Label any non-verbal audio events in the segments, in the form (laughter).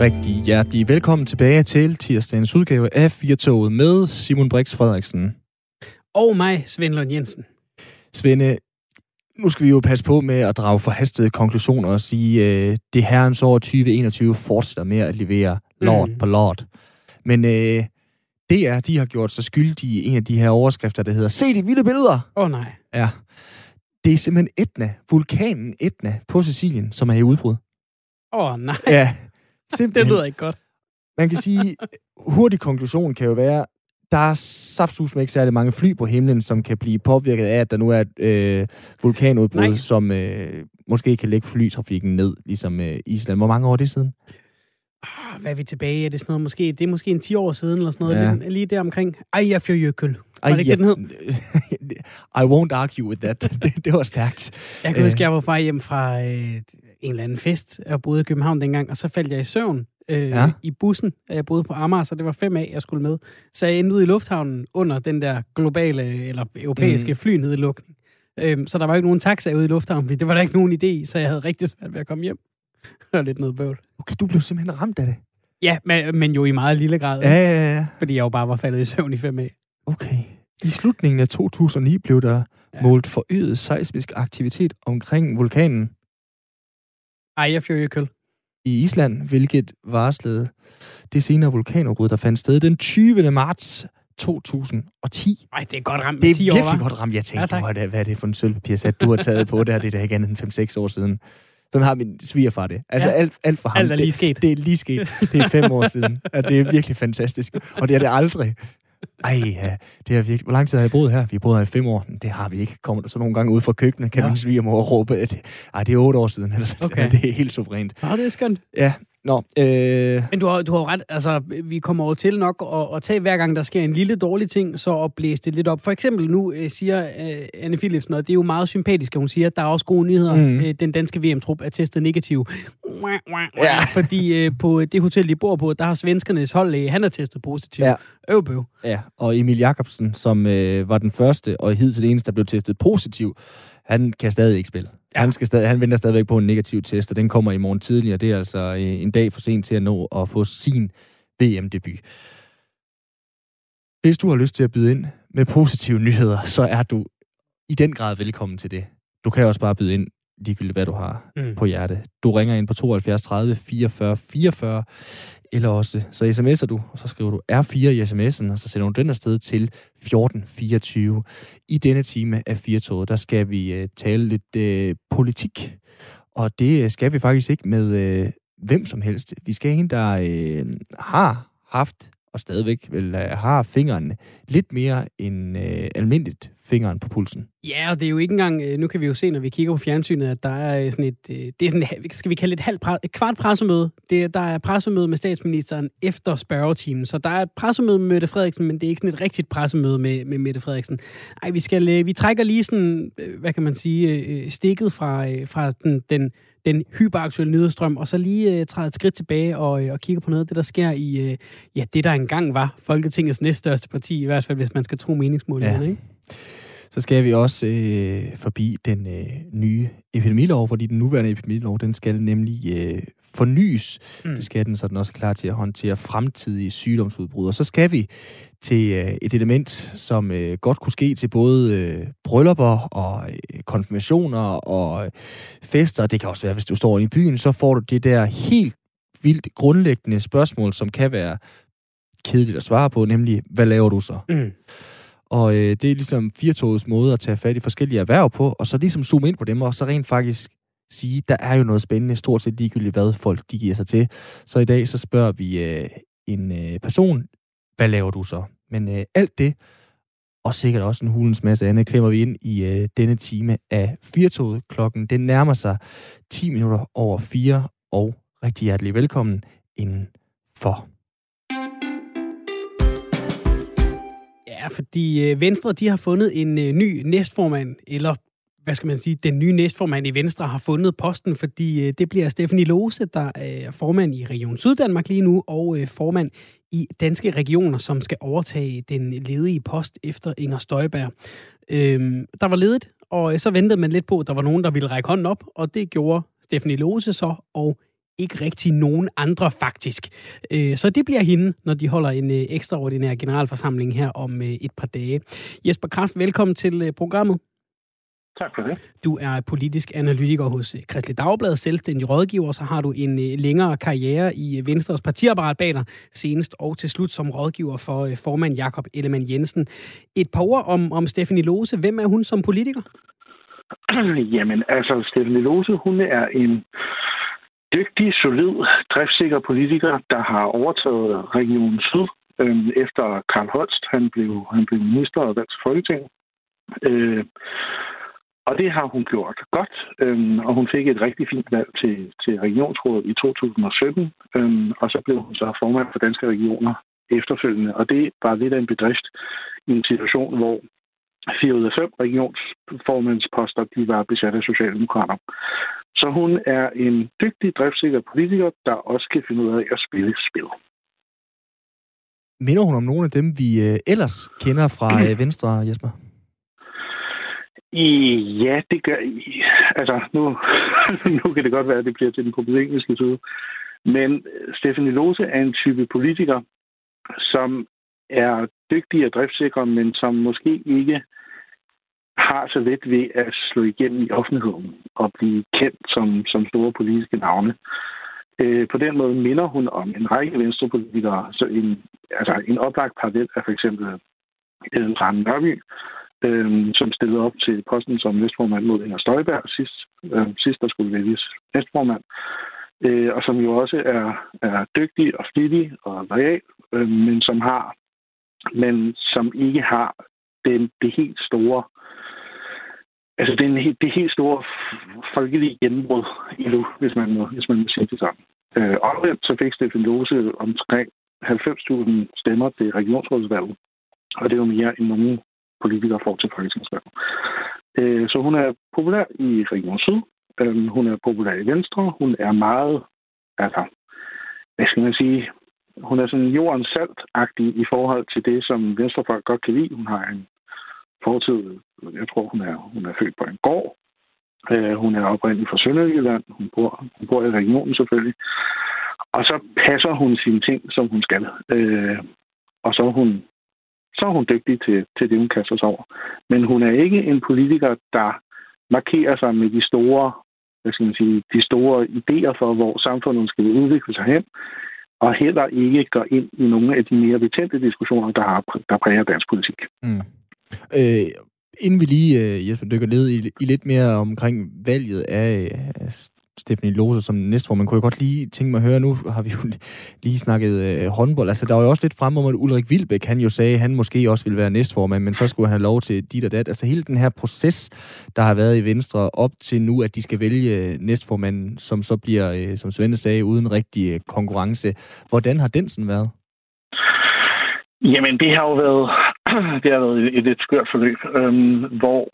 Rigtig hjertelig velkommen tilbage til tirsdagens udgave af Firtoget med Simon Brix Frederiksen. Og mig, Svend Lund Jensen. Svende, nu skal vi jo passe på med at drage forhastede konklusioner og sige, øh, det herrens år 2021 fortsætter med at levere lort mm. på lort. Men øh, DR, de har gjort sig skyldige i en af de her overskrifter, der hedder Se de vilde billeder! Åh oh, nej. Ja. Det er simpelthen Etna, vulkanen Etna på Sicilien, som er i udbrud. Åh oh, nej. Ja, simpelthen. det lyder ikke godt. Man kan sige, hurtig konklusion kan jo være, der er saftsus med ikke særlig mange fly på himlen, som kan blive påvirket af, at der nu er et øh, vulkanudbrud, Nej. som øh, måske kan lægge flytrafikken ned, ligesom øh, Island. Hvor mange år er det siden? Ah, hvad er vi tilbage? Er det sådan noget, måske, det er måske en 10 år siden, eller sådan noget, ja. lige, lige der omkring. Ej, jeg fyrer Var det ikke den hed? (laughs) I won't argue with that. (laughs) det, det var stærkt. Jeg kan huske, jeg var vej hjem fra øh, en eller anden fest, og boede i København dengang, og så faldt jeg i søvn øh, ja. i bussen. Jeg boede på Amager, så det var fem af, jeg skulle med. Så jeg endte ud i lufthavnen under den der globale eller europæiske mm. flynedlukning. Øh, så der var ikke nogen taxa ude i lufthavnen, fordi det var der ikke nogen idé i, så jeg havde rigtig svært ved at komme hjem. (laughs) Var lidt noget bøvl. Okay, du blev simpelthen ramt af det? Ja, men, men jo i meget lille grad. Ja, ja, ja. Fordi jeg jo bare var faldet i søvn i fem af. Okay. I slutningen af 2009 blev der ja. målt forøget seismisk aktivitet omkring vulkanen. Eyjafjallajökull i Island, hvilket varslede det senere vulkanudbrud, der fandt sted den 20. marts 2010. Ej, det er godt ramt Det er 10 virkelig år, godt ramt. Jeg tænkte, ja, hvad, det, hvad er det for en sølvpapirsat, du har taget på? Det her det er da ikke andet end 5-6 år siden. Sådan har min svigerfar det. Altså ja. alt, alt for ham. Alt er lige sket. Det, det er lige sket. Det er fem år siden. Ja, det er virkelig fantastisk. Og det er det aldrig. Ej, ja, det er virkelig... Hvor lang tid har jeg boet her? Vi har boet her i fem år. Det har vi ikke. Kommer der så nogle gange ud fra køkkenet, kan ja. min svigermor råbe, at ej, det er otte år siden. Eller okay. Det er helt suverænt. Ja, det er skønt. Ja, Nå, øh... Men du har, du har ret, altså vi kommer over til nok at, at tage hver gang, der sker en lille dårlig ting, så at blæse det lidt op. For eksempel nu øh, siger øh, Anne Philipsen, og det er jo meget sympatisk, at hun siger, at der er også gode nyheder. Mm. Øh, den danske VM-trup er testet negativ. Ja. Fordi øh, på det hotel, de bor på, der har svenskernes hold, øh, han er testet positiv. Ja. Øvbøv. Ja, og Emil Jakobsen, som øh, var den første og hidtil eneste, der blev testet positiv, han kan stadig ikke spille. Ja. Han, skal stadig, han venter stadigvæk på en negativ test, og den kommer i morgen tidlig, og det er altså øh, en dag for sent til at nå at få sin VM-debut. Hvis du har lyst til at byde ind med positive nyheder, så er du i den grad velkommen til det. Du kan også bare byde ind ligegyldigt hvad du har mm. på hjerte. Du ringer ind på 72 30 44 44, eller også så sms'er du, og så skriver du R4 i sms'en, og så sender du den afsted til 1424. I denne time af Firtoget, der skal vi øh, tale lidt øh, politik, og det øh, skal vi faktisk ikke med øh, hvem som helst. Vi skal en, der øh, har haft og stadigvæk vel øh, har fingeren lidt mere end øh, almindeligt fingeren på pulsen. Ja, og det er jo ikke engang, øh, nu kan vi jo se, når vi kigger på fjernsynet, at der er sådan et, det er sådan, skal vi kalde et, halvt, et kvart pressemøde. Det, der er pressemøde med statsministeren efter spørgetimen, så der er et pressemøde med Mette Frederiksen, men det er ikke sådan et rigtigt pressemøde med, med Mette Frederiksen. Ej, vi, skal, vi trækker lige sådan, hvad kan man sige, stikket fra, fra den, den den hyperaktuelle nyhedsstrøm, og så lige træde et skridt tilbage og, og kigge på noget af det, der sker i ja, det, der engang var Folketingets næststørste parti, i hvert fald hvis man skal tro meningsmålene. Ja. Ikke? Så skal vi også øh, forbi den øh, nye epidemilov, fordi den nuværende epidemilov, den skal nemlig øh, fornyes. Mm. Det skal den, så den også er klar til at håndtere fremtidige sygdomsudbrud. Og så skal vi til øh, et element, som øh, godt kunne ske til både øh, bryllupper og øh, konfirmationer og øh, fester. Det kan også være, hvis du står i byen, så får du det der helt vildt grundlæggende spørgsmål, som kan være kedeligt at svare på, nemlig, hvad laver du så? Mm. Og øh, det er ligesom firtogets måde at tage fat i forskellige erhverv på, og så ligesom zoome ind på dem, og så rent faktisk sige, der er jo noget spændende, stort set ligegyldigt, hvad folk de giver sig til. Så i dag så spørger vi øh, en øh, person, hvad laver du så? Men øh, alt det, og sikkert også en hulens masse andet, klemmer vi ind i øh, denne time af Firtoget. Klokken den nærmer sig 10 minutter over 4, og rigtig hjertelig velkommen inden Ja, fordi øh, Venstre de har fundet en øh, ny næstformand, eller hvad skal man sige, den nye næstformand i Venstre har fundet posten, fordi øh, det bliver Stephanie Lose, der er formand i Region Syddanmark lige nu, og formand i Danske Regioner, som skal overtage den ledige post efter Inger Støjberg. Øhm, der var ledet, og så ventede man lidt på, at der var nogen, der ville række hånden op, og det gjorde Stephanie Lose så, og ikke rigtig nogen andre faktisk. Øh, så det bliver hende, når de holder en øh, ekstraordinær generalforsamling her om øh, et par dage. Jesper Kraft, velkommen til programmet. Tak for det. Du er politisk analytiker hos Kristelig Dagblad, selvstændig rådgiver, så har du en længere karriere i Venstres partiapparat bag dig, senest og til slut som rådgiver for formand Jakob Ellemann Jensen. Et par ord om, om Stephanie Lose. Hvem er hun som politiker? (clears throat) Jamen, altså, Stephanie Lose, hun er en dygtig, solid, driftsikker politiker, der har overtaget Region Syd øh, efter Karl Holst. Han blev, han blev minister og valgt til Folketinget. Øh, og det har hun gjort godt, øh, og hun fik et rigtig fint valg til, til regionsrådet i 2017, øh, og så blev hun så formand for Danske Regioner efterfølgende. Og det var lidt af en bedrift i en situation, hvor fire ud af fem regionsformandsposter, de var besat af socialdemokrater. Så hun er en dygtig, driftsikker politiker, der også kan finde ud af at spille spil. Minder hun om nogle af dem, vi øh, ellers kender fra (clears throat) øh, Venstre, Jesper? I, ja, det gør... I, altså, nu, (laughs) nu kan det godt være, at det bliver til den problematiske side. Men Stefanie Lose er en type politiker, som er dygtige og driftsikre, men som måske ikke har så let ved at slå igennem i offentligheden og blive kendt som, som store politiske navne. Øh, på den måde minder hun om en række venstrepolitikere. Så en, altså en oplagt parallel er for eksempel Ellen Rand Nørby, øh, som stillede op til posten som næstformand mod Inger Støjberg sidst, øh, sidst der skulle vælges næstformand. Øh, og som jo også er, er dygtig og flittig og real, øh, men som har men som ikke har den, det helt store altså den, det helt store folkelige gennembrud endnu, hvis man må, hvis man må sige det sådan. Øh, omvendt så fik Stefan Lose omkring 90.000 stemmer til regionsrådsvalget, og det er jo mere end nogen politikere får til folketingsvalget. Øh, så hun er populær i Region Syd, øh, hun er populær i Venstre, hun er meget, altså, hvad skal man sige, hun er sådan jordens salt i forhold til det, som Venstrefolk godt kan lide. Hun har en fortid, jeg tror, hun er, hun er født på en gård. Øh, hun er oprindeligt fra Sønderjylland. Hun bor, hun bor i regionen selvfølgelig. Og så passer hun sine ting, som hun skal. Øh, og så er hun, så er hun dygtig til, til det, hun kaster sig over. Men hun er ikke en politiker, der markerer sig med de store, hvad skal man sige, de store idéer for, hvor samfundet skal udvikle sig hen og heller ikke går ind i nogle af de mere betændte diskussioner, der, har, der præger dansk politik. Mm. Øh, inden vi lige, øh, Jesper, dykker ned i, i lidt mere omkring valget af, af Stephanie Lose som næstformand, kunne jeg godt lige tænke mig at høre, nu har vi jo (laughs) lige snakket øh, håndbold. Altså, der var jo også lidt frem om, at Ulrik Vilbæk, han jo sagde, at han måske også ville være næstformand, men så skulle han have lov til dit og dat. Altså, hele den her proces, der har været i Venstre op til nu, at de skal vælge øh, næstformanden, som så bliver, øh, som Svende sagde, uden rigtig øh, konkurrence. Hvordan har den sådan været? Jamen, det har jo været, (clears throat) det har været et, et skørt forløb, øhm, hvor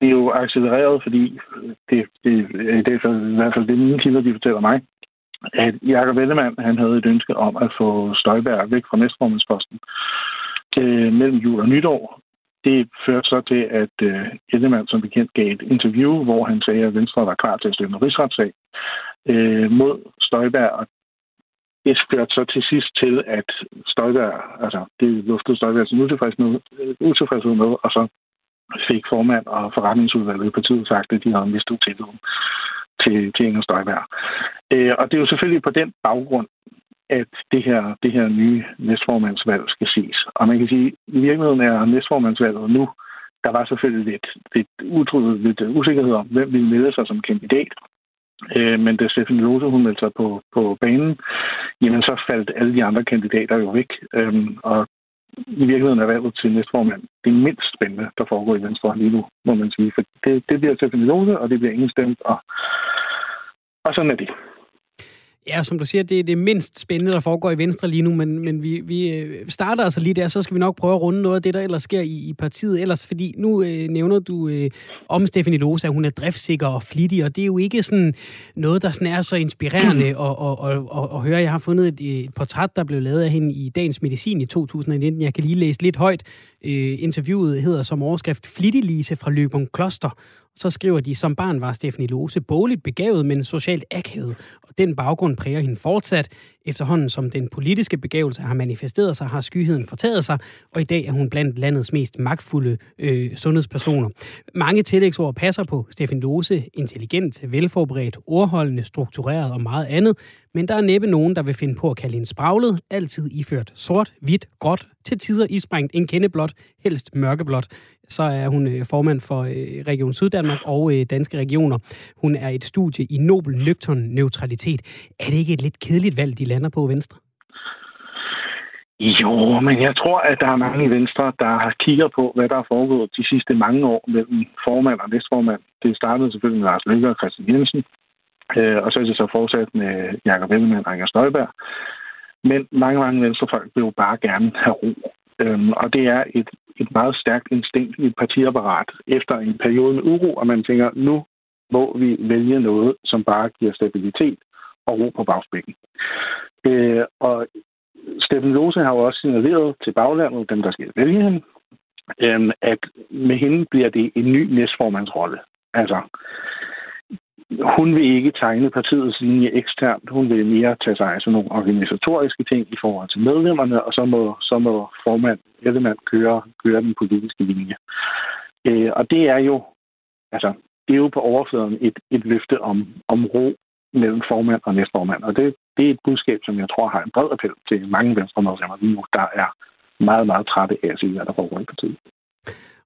det er jo accelereret, fordi øh, det, det, det er i hvert fald det, mine kilder de fortæller mig, at Jakob Ellemann han havde et ønske om at få Støjberg væk fra næstformandsposten øh, mellem jul og nytår. Det førte så til, at øh, Ellemann som bekendt gav et interview, hvor han sagde, at Venstre var klar til at støtte en rigsretssag øh, mod Støjberg, og det førte så til sidst til, at Støjberg, altså det luftede Støjberg sin utilfredshed med, og så fik formand og forretningsudvalget i partiet sagt, at de havde mistet tilliden til, til Inger Støjberg. Øh, og det er jo selvfølgelig på den baggrund, at det her, det her nye næstformandsvalg skal ses. Og man kan sige, at i virkeligheden er næstformandsvalget nu, der var selvfølgelig lidt, lidt, utroligt, lidt usikkerhed om, hvem ville melde sig som kandidat. Øh, men da Stefan Lose hun meldte sig på, på banen, jamen så faldt alle de andre kandidater jo væk. Øh, og i virkeligheden er valget til næstformand det mindst spændende, der foregår i Venstre lige nu, må man sige. For det, det bliver Stefan Lose, og det bliver ingen stemt, og, og sådan er det. Ja, som du siger, det er det mindst spændende, der foregår i Venstre lige nu, men, men vi, vi øh, starter altså lige der, så skal vi nok prøve at runde noget af det, der ellers sker i, i partiet. Ellers, fordi nu øh, nævner du øh, om Stefanie Lose, at hun er driftsikker og flittig, og det er jo ikke sådan noget, der sådan er så inspirerende mm. at, at, at, at, at høre. Jeg har fundet et, et portræt, der blev lavet af hende i Dagens Medicin i 2019. Jeg kan lige læse lidt højt. Øh, interviewet hedder som overskrift Flittig Lise fra Løbung Kloster, så skriver de, som barn var Stephanie Lose boligt begavet, men socialt akavet, og den baggrund præger hende fortsat. Efterhånden som den politiske begævelse har manifesteret sig, har skyheden fortaget sig, og i dag er hun blandt landets mest magtfulde øh, sundhedspersoner. Mange tillægsord passer på Stephanie Lose, intelligent, velforberedt, ordholdende, struktureret og meget andet, men der er næppe nogen, der vil finde på at kalde hende spraglet, altid iført sort, hvidt, gråt, til tider isprængt en kendeblåt, helst mørkeblåt. Så er hun øh, formand for øh, Region Syddanmark og øh, Danske Regioner. Hun er et studie i nobel nøgtern neutralitet. Er det ikke et lidt kedeligt valg, de lander på Venstre? Jo, men jeg tror, at der er mange i Venstre, der kigger på, hvad der er foregået de sidste mange år mellem formand og næstformand. Det startede selvfølgelig med Lars Løkke og Christian Jensen, øh, og så er det så fortsat med Jakob Ellemann og Inger Støjberg. Men mange, mange venstrefolk vil jo bare gerne have ro. Øhm, og det er et, et meget stærkt instinkt i et partiapparat efter en periode med uro, og man tænker, nu må vi vælge noget, som bare giver stabilitet og ro på bagspækken. Øh, og Steffen Lose har jo også signaleret til baglandet, dem der skal vælge hende, øh, at med hende bliver det en ny næstformandsrolle. Altså, hun vil ikke tegne partiets linje eksternt. Hun vil mere tage sig af sådan nogle organisatoriske ting i forhold til medlemmerne, og så må, så må formand Ellemann køre, køre den politiske linje. Øh, og det er jo, altså, det er jo på overfladen et, et løfte om, om ro mellem formand og næstformand. Og det, det er et budskab, som jeg tror har en bred appel til mange venstremedlemmer lige nu, der er meget, meget trætte af at se, hvad der foregår i partiet.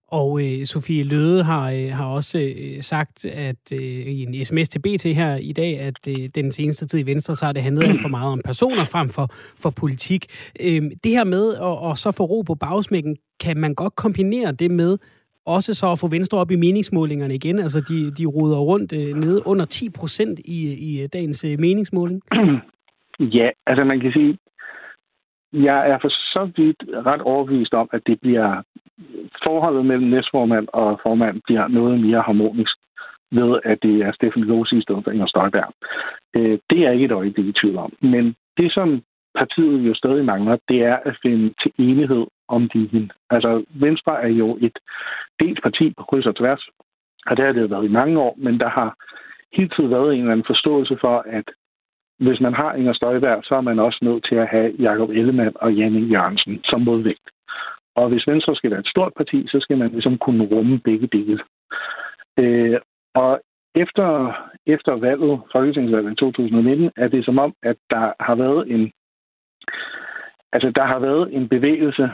Og øh, Sofie Løde har, øh, har også øh, sagt, at øh, i en sms til BT her i dag, at øh, den seneste tid i Venstre, så har det handlet alt for meget om personer frem for, for politik. Øh, det her med at, at så få ro på bagsmækken, kan man godt kombinere det med også så at få Venstre op i meningsmålingerne igen? Altså, de, de ruder rundt øh, nede under 10 procent i, i øh, dagens øh, meningsmåling. (clears throat) Ja, altså man kan sige, jeg er for så vidt ret overbevist om, at det bliver forholdet mellem næstformand og formand bliver noget mere harmonisk ved, at det er Steffen Lose i stedet for Inger Støjberg. Øh, det er ikke et øjeblik i tvivl om. Men det, som partiet jo stadig mangler, det er at finde til enighed om linjen. Altså, Venstre er jo et delt parti på kryds og tværs, og det har det været i mange år, men der har hele tiden været en eller anden forståelse for, at hvis man har Inger Støjberg, så er man også nødt til at have Jakob Ellemann og Janne Jørgensen som modvægt. Og hvis Venstre skal være et stort parti, så skal man ligesom kunne rumme begge dele. Øh, og efter, efter valget, Folketingsvalget i 2019, er det som om, at der har været en altså der har været en bevægelse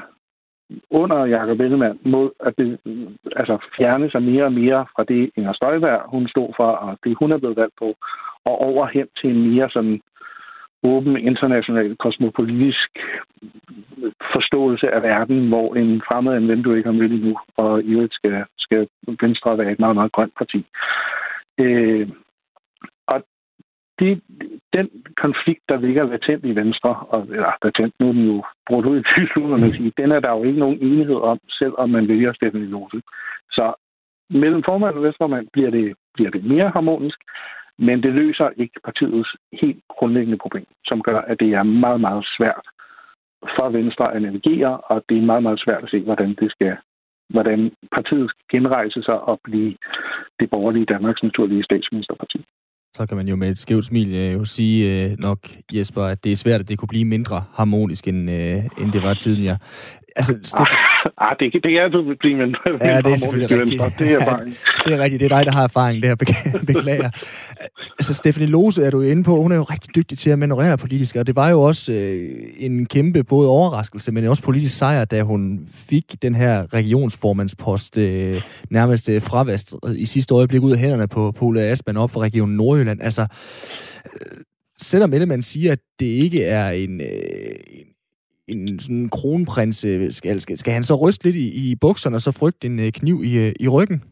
under Jakob Ellemann mod at be, altså fjerne sig mere og mere fra det Inger Støjberg, hun stod for, og det hun er blevet valgt på, og over hen til en mere sådan åben international kosmopolitisk forståelse af verden, hvor en fremmed en ven, du ikke har mødt endnu, og i øvrigt skal, skal Venstre være et meget, meget grønt parti. Øh, og det, den konflikt, der ligger latent i Venstre, og eller latent, nu er den jo brugt ud i tyskerne, sige, den er der jo ikke nogen enighed om, selvom man vælger Steffen Lose. Så mellem formand og vestformand bliver det, bliver det mere harmonisk, men det løser ikke partiets helt grundlæggende problem, som gør, at det er meget, meget svært for Venstre at navigere, og det er meget, meget svært at se, hvordan det skal hvordan partiet skal genrejse sig og blive det borgerlige Danmarks naturlige statsministerparti. Så kan man jo med et skævt smil øh, jo sige øh, nok, Jesper, at det er svært, at det kunne blive mindre harmonisk, end, øh, end det var tidligere. Altså, Steffen... Ah, det, det er altid blive mindre, ja, det er selvfølgelig rigtigt. Det er, (laughs) ja, det er rigtigt. Det er dig, der har erfaring der, (laughs) beklager. altså, Stephanie Lose er du inde på, hun er jo rigtig dygtig til at manøvrere politisk, og det var jo også øh, en kæmpe både overraskelse, men også politisk sejr, da hun fik den her regionsformandspost øh, nærmest øh, fravast i sidste øjeblik ud af hænderne på Pola Asman op for Region Nordjylland. Altså, øh, selvom Ellemann siger, at det ikke er en, øh, en sådan kronprins, øh, skal, skal, skal han så ryste lidt i, i bukserne og så frygte en øh, kniv i, øh, i ryggen?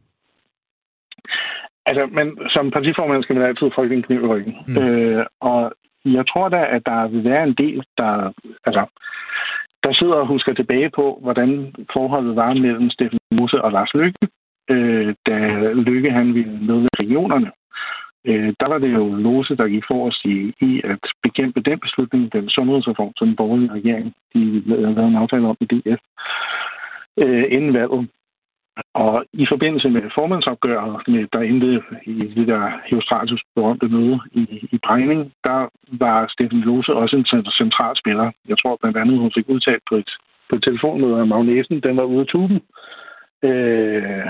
Altså, men som partiformand skal man altid frygte en kniv i ryggen. Mm. Øh, og jeg tror da, at der vil være en del, der, altså, der sidder og husker tilbage på, hvordan forholdet var mellem Steffen Musse og Lars Løkke, øh, da Løkke han ville med regionerne øh, der var det jo Lose, der gik for os i, i at bekæmpe den beslutning, den sundhedsreform, som den borgerlige regering de lavede en aftale om i DF øh, inden valget. og i forbindelse med formandsopgøret, med, der endte i det der Heostratus berømte møde i, i Brejning, der var Steffen Lose også en central spiller. Jeg tror blandt andet, hun fik udtalt på et, på et telefonmøde, at Magnesen, den var ude af tuben. Øh,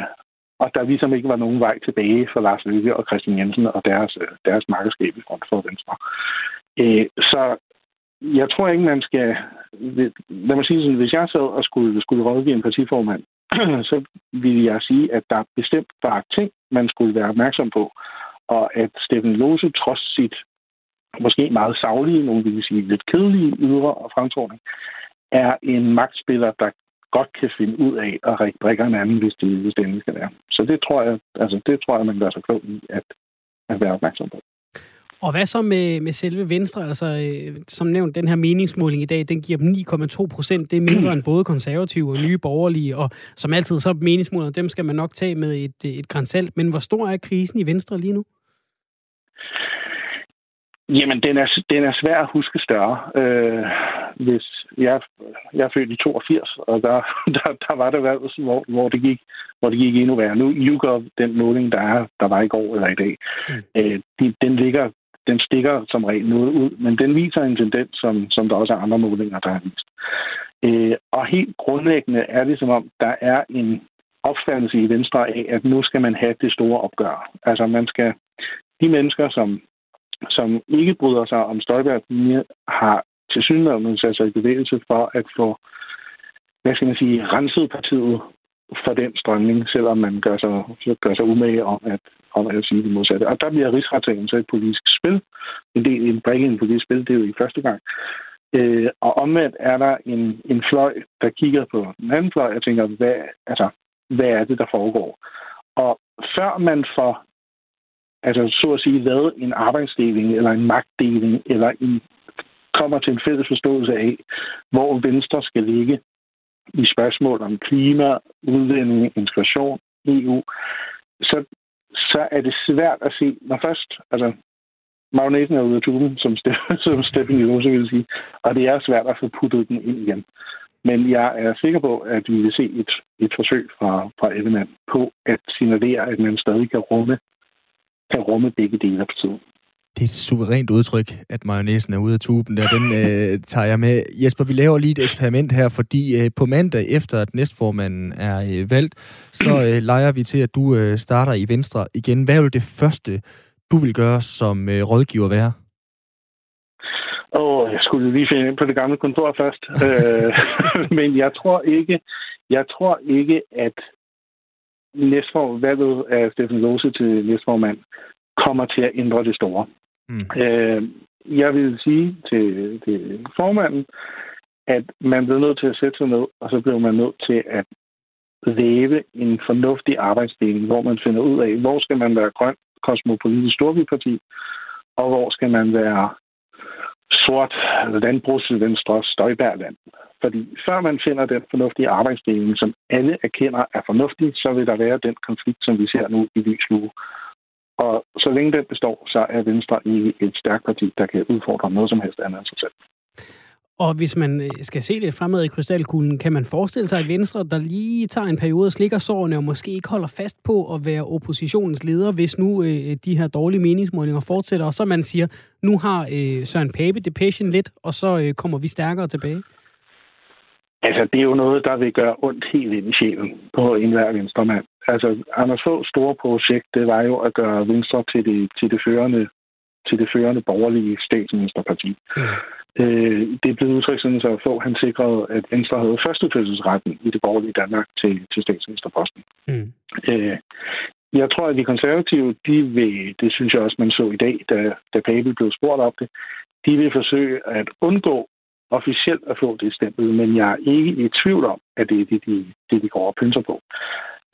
og der ligesom ikke var nogen vej tilbage for Lars Løkke og Christian Jensen og deres, øh, deres markedskab i front for Venstre. Øh, så jeg tror ikke, man skal... Lad mig sige sådan, hvis jeg sad og skulle, skulle rådgive en partiformand, (clears throat) så ville jeg sige, at der bestemt var ting, man skulle være opmærksom på, og at Steffen Lose, trods sit måske meget savlige, nogen vil sige lidt kedelige ydre og fremtoning, er en magtspiller, der godt kan finde ud af at række brikkerne anden, hvis det, hvis det endelig skal være. Så det tror jeg, altså det tror jeg, man gør sig klog i at, at være opmærksom på. Og hvad så med, med selve Venstre? Altså, øh, som nævnt, den her meningsmåling i dag, den giver dem 9,2 procent. Det er mindre end både konservative og nye borgerlige, og som altid, så meningsmålinger, dem skal man nok tage med et, et grænsalt. Men hvor stor er krisen i Venstre lige nu? Jamen, den er, den er svær at huske større. Øh, hvis jeg, jeg er født i 82, og der, (laughs) der, der var det valget, hvor, hvor, det gik, hvor det gik endnu værre. Nu YouGov, den måling, der, er, der var i går eller i dag, mm. øh, de, den ligger den stikker som regel noget ud, men den viser en tendens, som, som der også er andre målinger, der har vist. Øh, og helt grundlæggende er det som om, der er en opfattelse i Venstre af, at nu skal man have det store opgør. Altså man skal, de mennesker, som som ikke bryder sig om Støjberg, har til synligheden sat sig i bevægelse for at få, hvad skal man sige, renset partiet for den strømning, selvom man gør sig, gør sig umage om at, om at sige det modsatte. Og der bliver rigsretssagen så et politisk spil. En del en brik i en politisk spil, det er jo i første gang. Øh, og omvendt er der en, en fløj, der kigger på den anden fløj og tænker, hvad, altså, hvad er det, der foregår? Og før man får altså så at sige, lavet en arbejdsdeling eller en magtdeling, eller en, kommer til en fælles forståelse af, hvor Venstre skal ligge i spørgsmål om klima, udlænding, integration, EU, så, så er det svært at se, når først, altså magneten er ude af tuben, som, (laughs) som Steffen Jose vil sige, og det er svært at få puttet den ind igen. Men jeg er sikker på, at vi vil se et, et forsøg fra, fra Ellemann på at signalere, at man stadig kan rumme kan rumme begge dele på tiden. Det er et suverænt udtryk, at mayonnaisen er ude af tuben der. Den øh, tager jeg med. Jesper, vi laver lige et eksperiment her, fordi øh, på mandag, efter at næstformanden er øh, valgt, så øh, leger vi til, at du øh, starter i Venstre igen. Hvad vil det første, du vil gøre som øh, rådgiver være? Åh, oh, jeg skulle lige finde ind på det gamle kontor først. (laughs) øh, (laughs) men jeg tror ikke, jeg tror ikke, at næstform, valget af Steffen Lose til næstformand kommer til at ændre det store. Mm. Øh, jeg vil sige til, til formanden, at man bliver nødt til at sætte sig ned, og så bliver man nødt til at lave en fornuftig arbejdsdeling, hvor man finder ud af, hvor skal man være grøn kosmopolitisk storbyparti, og hvor skal man være sort landbrugsvenstre støjbærland. Fordi før man finder den fornuftige arbejdsdeling, som alle erkender er fornuftig, så vil der være den konflikt, som vi ser nu i Lyslue. Og så længe den består, så er Venstre ikke et stærkt parti, der kan udfordre noget som helst andet end sig selv. Og hvis man øh, skal se lidt fremad i krystalkuglen, kan man forestille sig, at Venstre, der lige tager en periode og slikker sårene, og måske ikke holder fast på at være oppositionens leder, hvis nu øh, de her dårlige meningsmålinger fortsætter, og så man siger, nu har øh, Søren Pape det patient lidt, og så øh, kommer vi stærkere tilbage? Altså, det er jo noget, der vil gøre ondt helt ind i sjælen på enhver venstremand. Altså, Anders Foghs store projekt, det var jo at gøre Venstre til det, til det førende til det førende borgerlige statsministerparti. Mm. Øh, det er blevet udtrykt sådan, så få han sikrede, at Venstre havde førstefødselsretten i det borgerlige Danmark til, til statsministerposten. Mm. Øh, jeg tror, at de konservative, de vil, det synes jeg også, man så i dag, da, da Pape blev spurgt op det, de vil forsøge at undgå officielt at få det stempel, men jeg er ikke i tvivl om, at det er det, de, det, de går og pynser på.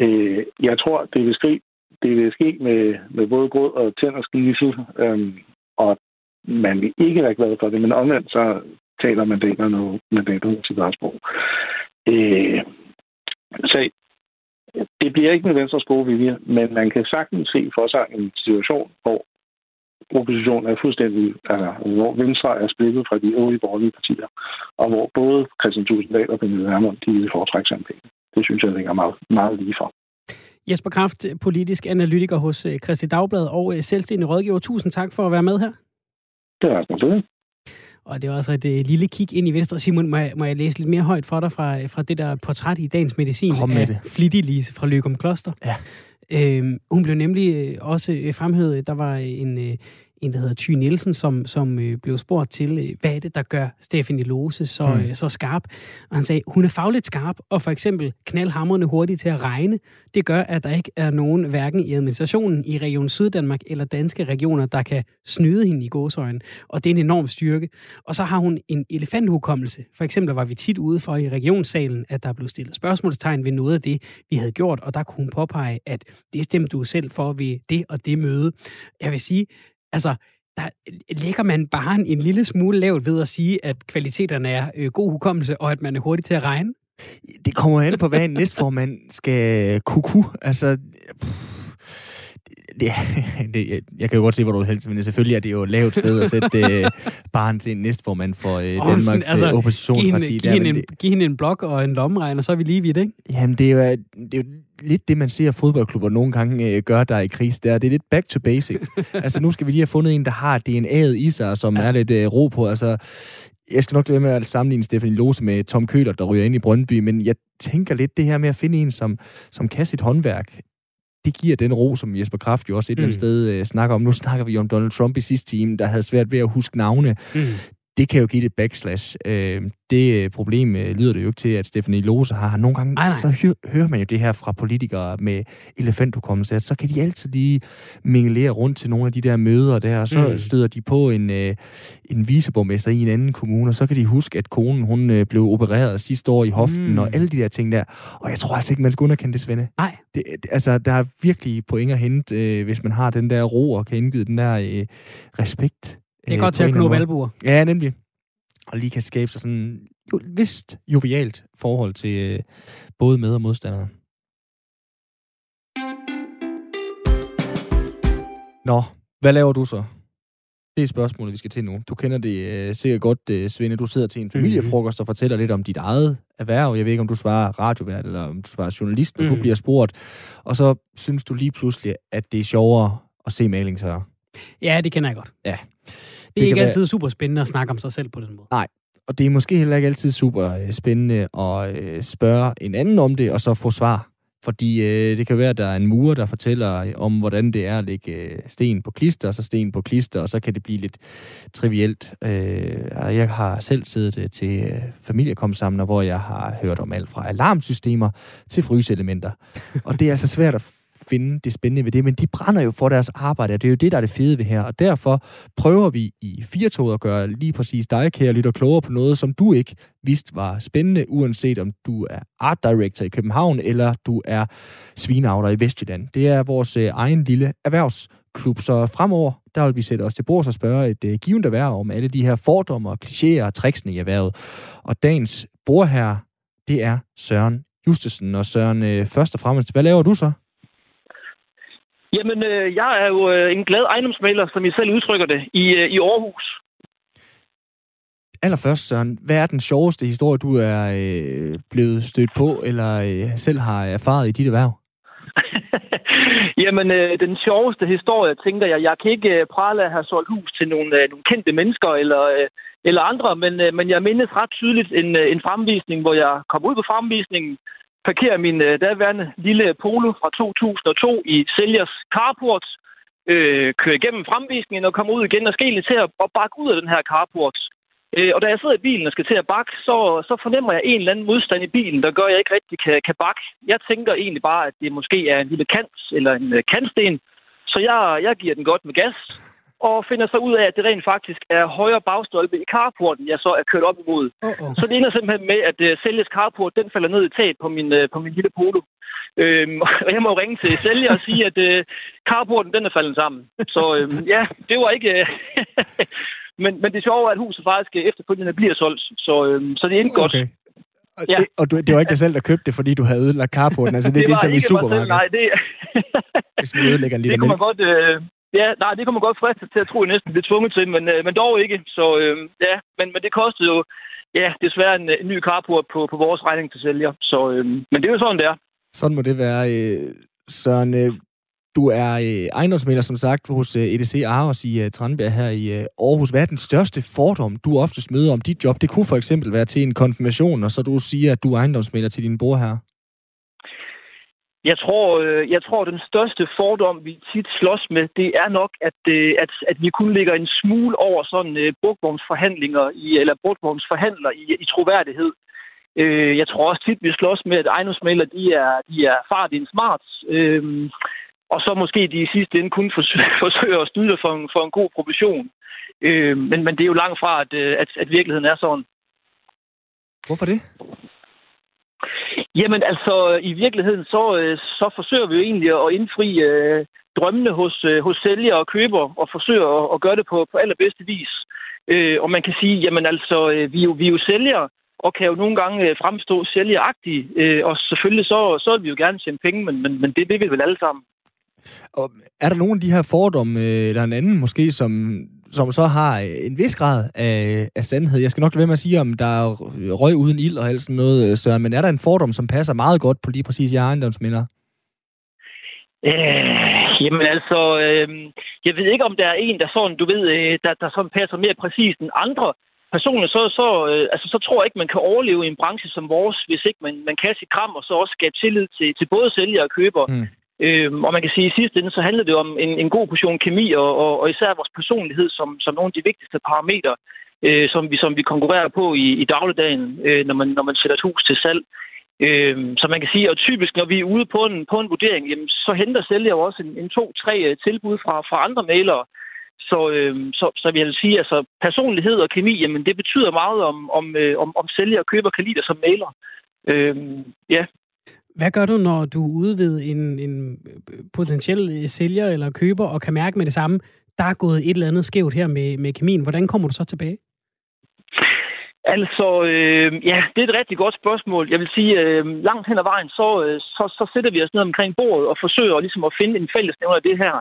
Øh, jeg tror, det vil ske, det vil ske med, med både grød og tænd og skisel, øhm, og man vil ikke være glad for det, men omvendt så taler mandaterne mandaterne til deres sprog. Øh, så det bliver ikke med Venstres gode vilje, men man kan sagtens se for sig en situation, hvor oppositionen er fuldstændig, altså, hvor Venstre er splittet fra de øvrige borgerlige partier, og hvor både Christian Tusinddal og Pernille Hermann, de vil foretrække sig Det synes jeg ligger meget, meget lige for. Jesper Kraft, politisk analytiker hos øh, Christi Dagblad og øh, selvstændig rådgiver. Tusind tak for at være med her. Det er altså Og det var også et uh, lille kig ind i Venstre. Simon, må jeg, må jeg læse lidt mere højt for dig fra, fra det der portræt i Dagens Medicin Kom med af det. Flittig Lise fra Løgum Kloster? Ja. Øhm, hun blev nemlig øh, også øh, fremhævet, der var en, øh, en, der hedder Thy Nielsen, som, som øh, blev spurgt til, øh, hvad er det, der gør Stephanie Lose så, Mm. øh, så skarp? Og han sagde, hun er fagligt skarp, og for eksempel knaldhammerne hurtigt til at regne. Det gør, at der ikke er nogen, hverken i administrationen i Region Syddanmark eller danske regioner, der kan snyde hende i gåsøjne. Og det er en enorm styrke. Og så har hun en elefanthukommelse. For eksempel var vi tit ude for i regionssalen, at der blev stillet spørgsmålstegn ved noget af det, vi havde gjort, og der kunne hun påpege, at det stemte du selv for ved det og det møde. Jeg vil sige, altså, der lægger man bare en lille smule lavt ved at sige, at kvaliteterne er øh, god hukommelse, og at man er hurtig til at regne. Det kommer an på, hvad en næstformand skal kuku. Altså, det, det, jeg, kan jo godt se, hvor du er helst, men selvfølgelig er det jo et lavt sted at sætte øh, barn til en næstformand for øh, Og Danmarks sådan, altså, oppositionsparti. Giv hende, Der, giv, hende en, giv hende en blok og en lommeregner, så er vi lige vidt, ikke? Jamen, det er, jo, det er jo lidt det, man ser fodboldklubber nogle gange øh, gøre der i kris. Der. Det er lidt back to basic. (laughs) altså, nu skal vi lige have fundet en, der har DNA'et i sig, som ja. er lidt øh, ro på. Altså, jeg skal nok lade med at sammenligne Stefanie Lose med Tom Køler, der ryger ind i Brøndby, men jeg tænker lidt det her med at finde en, som, som kan sit håndværk. Det giver den ro, som Jesper Kraft jo også et mm. eller andet Mm. sted øh, snakker om. Nu snakker vi om Donald Trump i sidste time, der havde svært ved at huske navne Mm. Det kan jo give det et backslash. Øh, det øh, problem øh, lyder det jo ikke til, at Stephanie Lose har. Nogle gange, Ej, nej. så hø- hører man jo det her fra politikere med elefanthukommelse, at så kan de altid lige mingelere rundt til nogle af de der møder der, og så Mm. støder de på en, øh, en viceborgmester i en anden kommune, og så kan de huske, at konen hun øh, blev opereret sidste år i hoften, Mm. og alle de der ting der. Og jeg tror altså ikke, man skal underkende det, Svende. Nej, Det, det- altså, der er virkelig point at hente, øh, hvis man har den der ro og kan indgyde den der øh, respekt. Det er øh, godt til at knuppe albuer. Ja, nemlig. Og lige kan skabe sig sådan jo, vist jovialt forhold til øh, både med- og modstandere. Nå, hvad laver du så? Det er spørgsmålet, vi skal til nu. Du kender det øh, sikkert godt, øh, Svende. Du sidder til en familiefrokost og fortæller lidt om dit eget erhverv. Jeg ved ikke, om du svarer radiovært, eller om du svarer journalist, når. Mm. du bliver spurgt. Og så synes du lige pludselig, at det er sjovere at se malingshører. Ja, det kender jeg godt. Ja. Det er Det det ikke være- altid super spændende at snakke om sig selv på den måde. Og det er måske heller ikke altid super øh, spændende at øh, spørge en anden om det, og så få svar. Fordi øh, det kan være, at der er en murer, der fortæller øh, om, hvordan det er at lægge sten på klister, og så sten på klister, og så kan det blive lidt trivielt. Øh, jeg har selv siddet til familiekomsamler, hvor jeg har hørt om alt fra alarmsystemer til fryseelementer. og det er altså svært at finde det spændende ved det, men de brænder jo for deres arbejde, og det er jo det, der er det fede ved her. Og derfor prøver vi i Firtoget at gøre lige præcis dig, kære lytter, klogere på noget, som du ikke vidste var spændende, uanset om du er art director i København, eller du er svineavler i Vestjylland. Det er vores øh, egen lille erhvervsklub, så fremover, der vil vi sætte os til bords og spørge et øh, givet erhverv om alle de her fordomme og klichéer og tricksene i erhvervet. Og dagens bordherre, det er Søren Justesen. Og Søren, øh, først og fremmest, hvad laver du så? Jamen, øh, jeg er jo øh, en glad ejendomsmaler, som I selv udtrykker det, i, øh, i Aarhus. Allerførst, Søren, hvad er den sjoveste historie, du er øh, blevet stødt på, eller øh, selv har erfaret i dit erhverv? (laughs) Jamen, øh, den sjoveste historie, tænker jeg, jeg kan ikke øh, prale at have solgt hus til nogle, øh, nogle kendte mennesker eller, øh, eller andre, men, øh, men jeg mindes ret tydeligt en, øh, en fremvisning, hvor jeg kom ud på fremvisningen, parkerer min øh, daværende lille Polo fra 2002 i sælgers carport, øh, kører igennem fremvisningen og kommer ud igen og skal egentlig til at, at bakke ud af den her carport. Øh, og da jeg sidder i bilen og skal til at bakke, så, så fornemmer jeg en eller anden modstand i bilen, der gør, at jeg ikke rigtig kan, kan bakke. Jeg tænker egentlig bare, at det måske er en lille kant eller en øh, kantsten. Så jeg, jeg giver den godt med gas, og finder så ud af, at det rent faktisk er højre bagstolpe i carporten, jeg så er kørt op imod. Uh-oh. Så det ender simpelthen med, at uh, sælgers carport, den falder ned i taget på min, uh, på min lille polo. Øhm, (laughs) og jeg må jo ringe til sælger og sige, at uh, carporten, den er faldet sammen. Så øhm, ja, det var ikke... Uh, (laughs) men, men det sjove er, at huset faktisk øh, efterfølgende bliver solgt. Så, øhm, så det er ikke godt. Okay. Og, Ja. det, og du, det var ikke dig selv, der købte det, fordi du havde ødelagt carporten. Altså, det, det er ligesom i supermarkedet, Nej, det, hvis man ødelægger en liter det kunne man godt... Øh, ja, nej, det kunne man godt friste til at tro, at jeg næsten blev tvunget til, men, øh, men dog ikke. Så øh, ja, men, men det kostede jo ja, desværre en, øh, en ny carport på, på vores regning til sælger. Så, øh, men det er jo sådan, det er. Sådan må det være. Øh, Søren, øh, du er øh, ejendomsmælder, som sagt, hos øh, EDC Aarhus i øh, Tranbjerg her i øh, Aarhus. Hvad er den største fordom, du oftest møder om dit job? Det kunne for eksempel være til en konfirmation, og så du siger, at du er ejendomsmælder til din bror her. Jeg tror, øh, jeg tror, den største fordom, vi tit slås med, det er nok, at, øh, at, at vi kun ligger en smule over sådan øh, uh, brugvognsforhandlinger, i, eller brugvognsforhandler i, i troværdighed. Uh, jeg tror også tit, vi slås med, at ejendomsmælder, de er, de er fart i en smart. Uh, og så måske de i sidste ende kun forsøger, (laughs) forsøger at styre for en, for en god provision. Øh, men, men det er jo langt fra, at, at, at virkeligheden er sådan. Hvorfor det? Jamen altså, i virkeligheden, så, øh, så forsøger vi jo egentlig at indfri øh, drømmene hos, øh, hos sælgere og køber, og forsøger at, at gøre det på, på allerbedste vis. Øh, og man kan sige, jamen altså, øh, vi, er jo, vi er jo sælgere, og kan jo nogle gange øh, fremstå sælgeragtige, øh, og selvfølgelig så, så vil vi jo gerne tjene penge, men, men, men det vil vi vel alle sammen. Og er der nogen af de her fordomme, øh, eller en anden måske, som som så har en vis grad af, af sandhed. Jeg skal nok lade være med at sige, om der er røg uden ild og alt sådan noget, øh, Søren, men er der en fordom, som passer meget godt på lige præcis jeres ejendomsminder? Øh, jamen altså, øh, jeg ved ikke, om der er en, der sådan, du ved, øh, der, der sådan passer mere præcist end andre. Personligt, så, så, øh, altså, så tror jeg ikke, man kan overleve i en branche som vores, hvis ikke man, man kan sit kram, og så også skabe tillid til, til både sælger og køber. Mm. Øhm, og man kan sige, at i sidste ende, så handler det om en, en god portion kemi, og, og, og især vores personlighed som, som nogle af de vigtigste parametre, øh, som, vi, som vi konkurrerer på i, i dagligdagen, øh, når, man, når man sætter et hus til salg. Øh, så man kan sige, at typisk, når vi er ude på en, på en vurdering, jamen, så henter sælger jo også en, en to-tre øh, tilbud fra, fra andre malere. Så, øh, så, så vil jeg sige, at altså, personlighed og kemi, jamen, det betyder meget om, om, øh, om, om sælger og køber kan lide dig som maler. Øh, ja, hvad gør du, når du er ude ved en, en øh, potentiel sælger eller køber og kan mærke med det samme, der er gået et eller andet skævt her med, med kemien. Hvordan kommer du så tilbage? Altså, øh, ja, det er et rigtig godt spørgsmål. Jeg vil sige, øh, langt hen ad vejen, så, øh, så, så sætter vi os ned omkring bordet og forsøger ligesom at finde en fællesnævner af det her.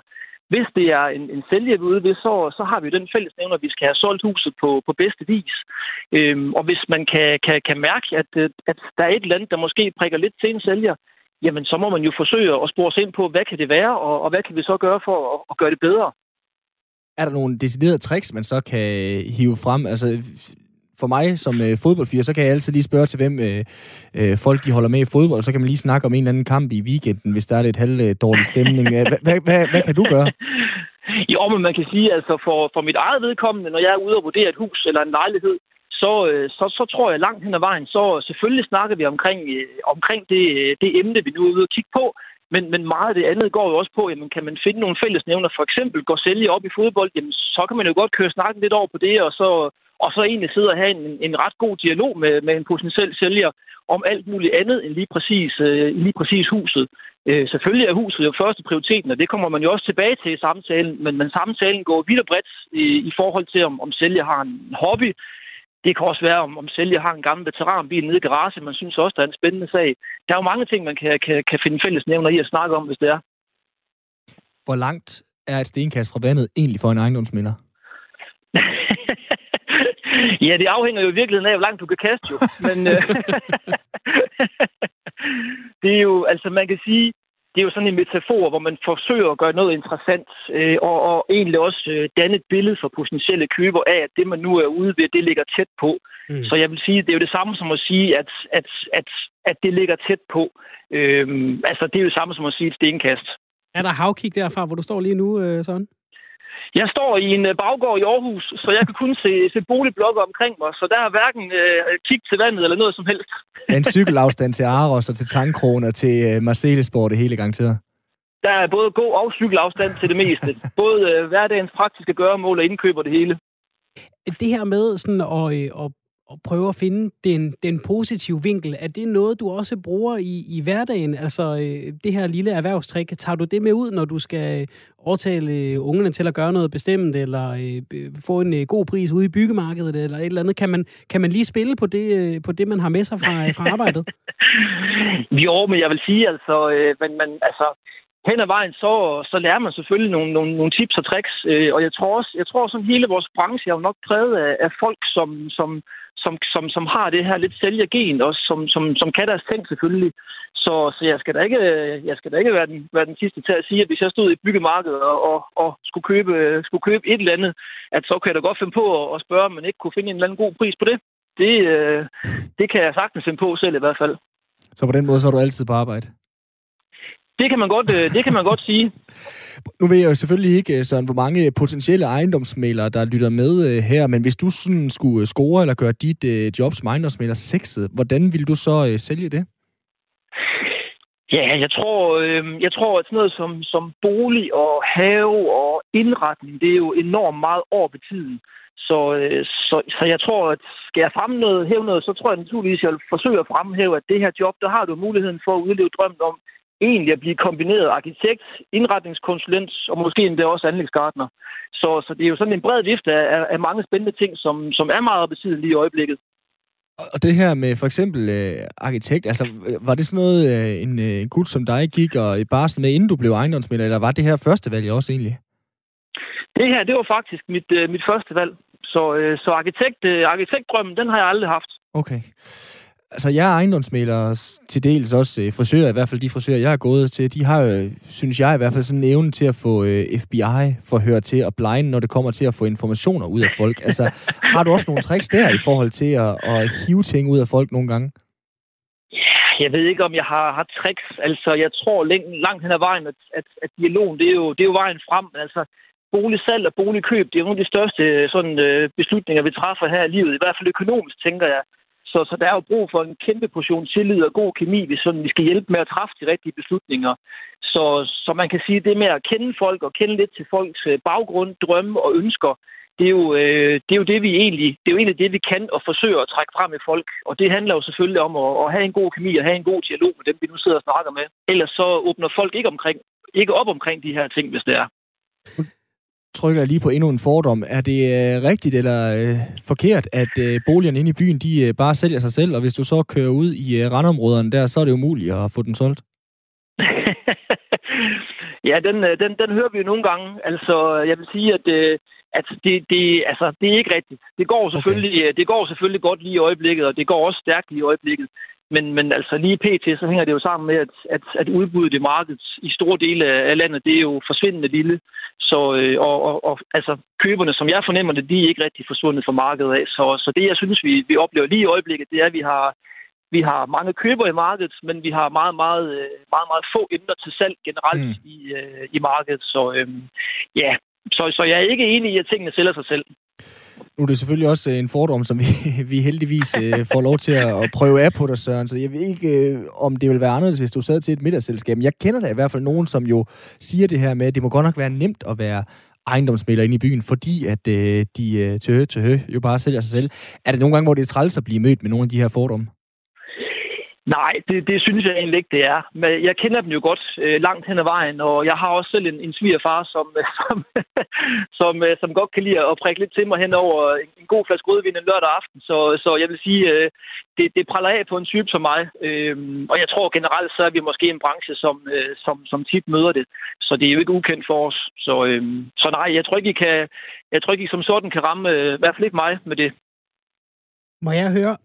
Hvis det er en, en sælger, vi er ude ved, så, så har vi jo den fællesnævner, at vi skal have solgt huset på, på bedste vis. Øhm, og hvis man kan, kan, kan mærke, at, øh, at der er et eller andet, der måske prikker lidt til en sælger, jamen så må man jo forsøge at spore sig ind på, hvad kan det være, og, og hvad kan vi så gøre for at, at gøre det bedre. Er der nogle deciderede tricks, man så kan hive frem? Altså, for mig som øh, fodboldfyr, så kan jeg altid lige spørge til, hvem øh, øh, folk de holder med i fodbold, og så kan man lige snakke om en eller anden kamp i weekenden, hvis der er lidt halv øh, dårlig stemning. Øh, hvad, hvad, hvad, kan du gøre? (laughs) Jo, men man kan sige, altså for, for mit eget vedkommende, når jeg er ude og vurdere et hus eller en lejlighed, så, øh, så, så tror jeg langt hen ad vejen, så selvfølgelig snakker vi omkring, øh, omkring det, det emne, vi nu er ude og kigge på, men, men meget af det andet går jo også på, jamen kan man finde nogle fællesnævner, for eksempel går sælge op i fodbold, jamen så kan man jo godt køre snakken lidt over på det, og så, og så egentlig sidde og have en, en ret god dialog med, med en potentiel sælger om alt muligt andet end lige præcis, øh, lige præcis huset. Øh, selvfølgelig er huset jo første prioriteten, og det kommer man jo også tilbage til i samtalen, men, men samtalen går vidt og bredt i, i forhold til, om, om sælger har en hobby. Det kan også være, om, om sælger har en gammel veteranbil nede i garage. Man synes også, der er en spændende sag. Der er jo mange ting, man kan, kan, kan finde fælles nævner i at snakke om, hvis det er. Hvor langt er et stenkast fra vandet egentlig for en ejendomsminder? Ja, det afhænger jo i virkeligheden af, hvor langt du kan kaste jo. Men øh, (laughs) det er jo, altså man kan sige, det er jo sådan en metafor, hvor man forsøger at gøre noget interessant, øh, og, og egentlig også øh, danne et billede for potentielle køber af, at det, man nu er ude ved, det ligger tæt på. Mm. Så jeg vil sige, det er jo det samme som at sige, at, at, at, at det ligger tæt på. Øh, altså, det er jo det samme som at sige et stenkast. Er der havkig derfra, hvor du står lige nu, øh, sådan? Jeg står i en øh, baggård i Aarhus, så jeg kan kun se, se boligblokke omkring mig, så der er hverken øh, kig til vandet eller noget som helst. en (laughs) cykelafstand til Aros og til Tankkron og til øh, Mercedesborg, det hele garanteret. Der er både god og cykelafstand til det meste. både øh, hverdagens praktiske gøremål og indkøb og det hele. Det her med sådan at, øh, at at prøve at finde den, den positive vinkel. Er det noget, du også bruger i, i hverdagen? Altså øh, det her lille erhvervstrik, tager du det med ud, når du skal øh, overtale øh, ungerne til at gøre noget bestemt, eller øh, få en øh, god pris ude i byggemarkedet, eller et eller andet? Kan man, kan man lige spille på det, øh, på det man har med sig fra, fra arbejdet? (laughs) jo, men jeg vil sige, altså, øh, men, man, altså hen ad vejen, så, så lærer man selvfølgelig nogle, nogle, nogle tips og tricks. Øh, og jeg tror også, jeg tror sådan hele vores branche er jo nok præget af, af folk, som, som, som, som, som har det her lidt sælgergen, og som, som, som kan deres ting selvfølgelig. Så, så jeg skal da ikke, jeg skal da ikke være, den, være den sidste til at sige, at hvis jeg stod i byggemarkedet og, og, og skulle, købe, skulle købe et eller andet, at så kan jeg da godt finde på at, at spørge, om man ikke kunne finde en eller anden god pris på det. Det, øh, det kan jeg sagtens finde på selv i hvert fald. Så på den måde, så er du altid på arbejde? Det kan man godt, øh, det kan man godt sige. Nu ved jeg jo selvfølgelig ikke, øh, sådan, hvor mange potentielle ejendomsmalere, der lytter med øh, her, men hvis du sådan skulle score eller gøre dit job som ejendomsmaler sexet, hvordan vil du så sælge det? Ja, jeg tror, øh, jeg tror at sådan noget som, som bolig og have og indretning, det er jo enormt meget over på tiden. Så, øh, så, så jeg tror, at skal jeg fremme noget, hæve noget, så tror jeg naturligvis, at jeg vil forsøge at fremhæve, at det her job, der har du muligheden for at udleve drømmen om egentlig at blive kombineret arkitekt, indretningskonsulent og måske endda også anlægsgartner. Så, så det er jo sådan en bred vifte af, af mange spændende ting, som, som er meget besiddet lige i øjeblikket. Og det her med for eksempel øh, arkitekt, altså var det sådan noget, øh, en, øh, gut som dig gik og i barsel med, inden du blev ejendomsmælder, eller var det her første valg også egentlig? Det her, det var faktisk mit, øh, mit første valg. Så, øh, så arkitekt, øh, arkitektdrømmen, den har jeg aldrig haft. Okay. Altså, jeg er ejendomsmaler til dels også øh, frisører, i hvert fald de frisører, jeg har gået til, de har jo, synes jeg i hvert fald, sådan en evne til at få øh, FBI-forhør til at blinde, når det kommer til at få informationer ud af folk. Altså, (laughs) har du også nogle tricks der i forhold til at, at hive ting ud af folk nogle gange? Ja, jeg ved ikke, om jeg har, har tricks. Altså, jeg tror langt hen ad vejen, at, at, at dialogen, det er, jo, det er jo vejen frem. Altså, boligsalg og boligkøb, det er nogle af de største sådan, øh, beslutninger, vi træffer her i livet. I hvert fald økonomisk, tænker jeg. Så, så der er jo brug for en kæmpe portion tillid og god kemi, hvis sådan, vi skal hjælpe med at træffe de rigtige beslutninger. Så, så man kan sige, det med at kende folk og kende lidt til folks øh, baggrund, drømme og ønsker, det er, jo, øh, det er jo det, vi egentlig, det er jo egentlig det, vi kan og forsøger at trække frem i folk. Og det handler jo selvfølgelig om at, at have en god kemi og have en god dialog med dem, vi nu sidder og snakker med. Ellers så åbner folk ikke, omkring, ikke op omkring de her ting, hvis det er trykker jeg lige på endnu en fordom. Er det øh, rigtigt eller øh, forkert, at øh, boligerne inde i byen, de øh, bare sælger sig selv, og hvis du så kører ud i øh, randområderne der, så er det umuligt at få den solgt? (laughs) ja, den, øh, den, den hører vi jo nogle gange. Altså, jeg vil sige, at, øh, at det, det, altså, det er ikke rigtigt. Det går, selvfølgelig, okay. det går selvfølgelig godt lige i øjeblikket, og det går også stærkt lige i øjeblikket. Men, men altså lige pt, så hænger det jo sammen med, at, at, at udbuddet i markedet i store dele af landet, det er jo forsvindende lille. Så, øh, og, og, og altså, køberne, som jeg fornemmer det, de er ikke rigtig forsvundet fra markedet af. Så, så det, jeg synes, vi, vi oplever lige i øjeblikket, det er, at vi har, vi har mange købere i markedet, men vi har meget, meget, øh, meget, meget få emner til salg generelt mm. i, øh, i markedet. Så øh, ja, så, så jeg er ikke enig i, at tingene sælger sig selv. Nu er det selvfølgelig også øh, en fordom, som vi, (laughs) vi heldigvis øh, får lov til at, prøve af på dig, Søren. Så jeg ved ikke, øh, om det vil være anderledes, hvis du sad til et middagsselskab. Men jeg kender da i hvert fald nogen, som jo siger det her med, at det må godt nok være nemt at være ejendomsmælder inde i byen, fordi at øh, de øh, til hø til jo bare sælger sig selv. Er det nogle gange, hvor det er træls at blive mødt med nogle af de her fordomme? Nej, det, det synes jeg egentlig ikke, det er. Men jeg kender dem jo godt øh, langt hen ad vejen, og jeg har også selv en, en svigerfar, som, øh, (laughs) som, som, øh, som godt kan lide at prikke lidt til mig hen over en, en god flaske rødvin en lørdag aften. Så, så jeg vil sige, øh, det, det praller af på en type som mig. Øh, og jeg tror generelt, så er vi måske en branche, som, øh, som, som tit møder det. Så det er jo ikke ukendt for os. Så, øh, så nej, jeg tror ikke, I kan, jeg tror ikke, I som sådan kan ramme, øh, i hvert fald ikke mig med det. Må jeg høre,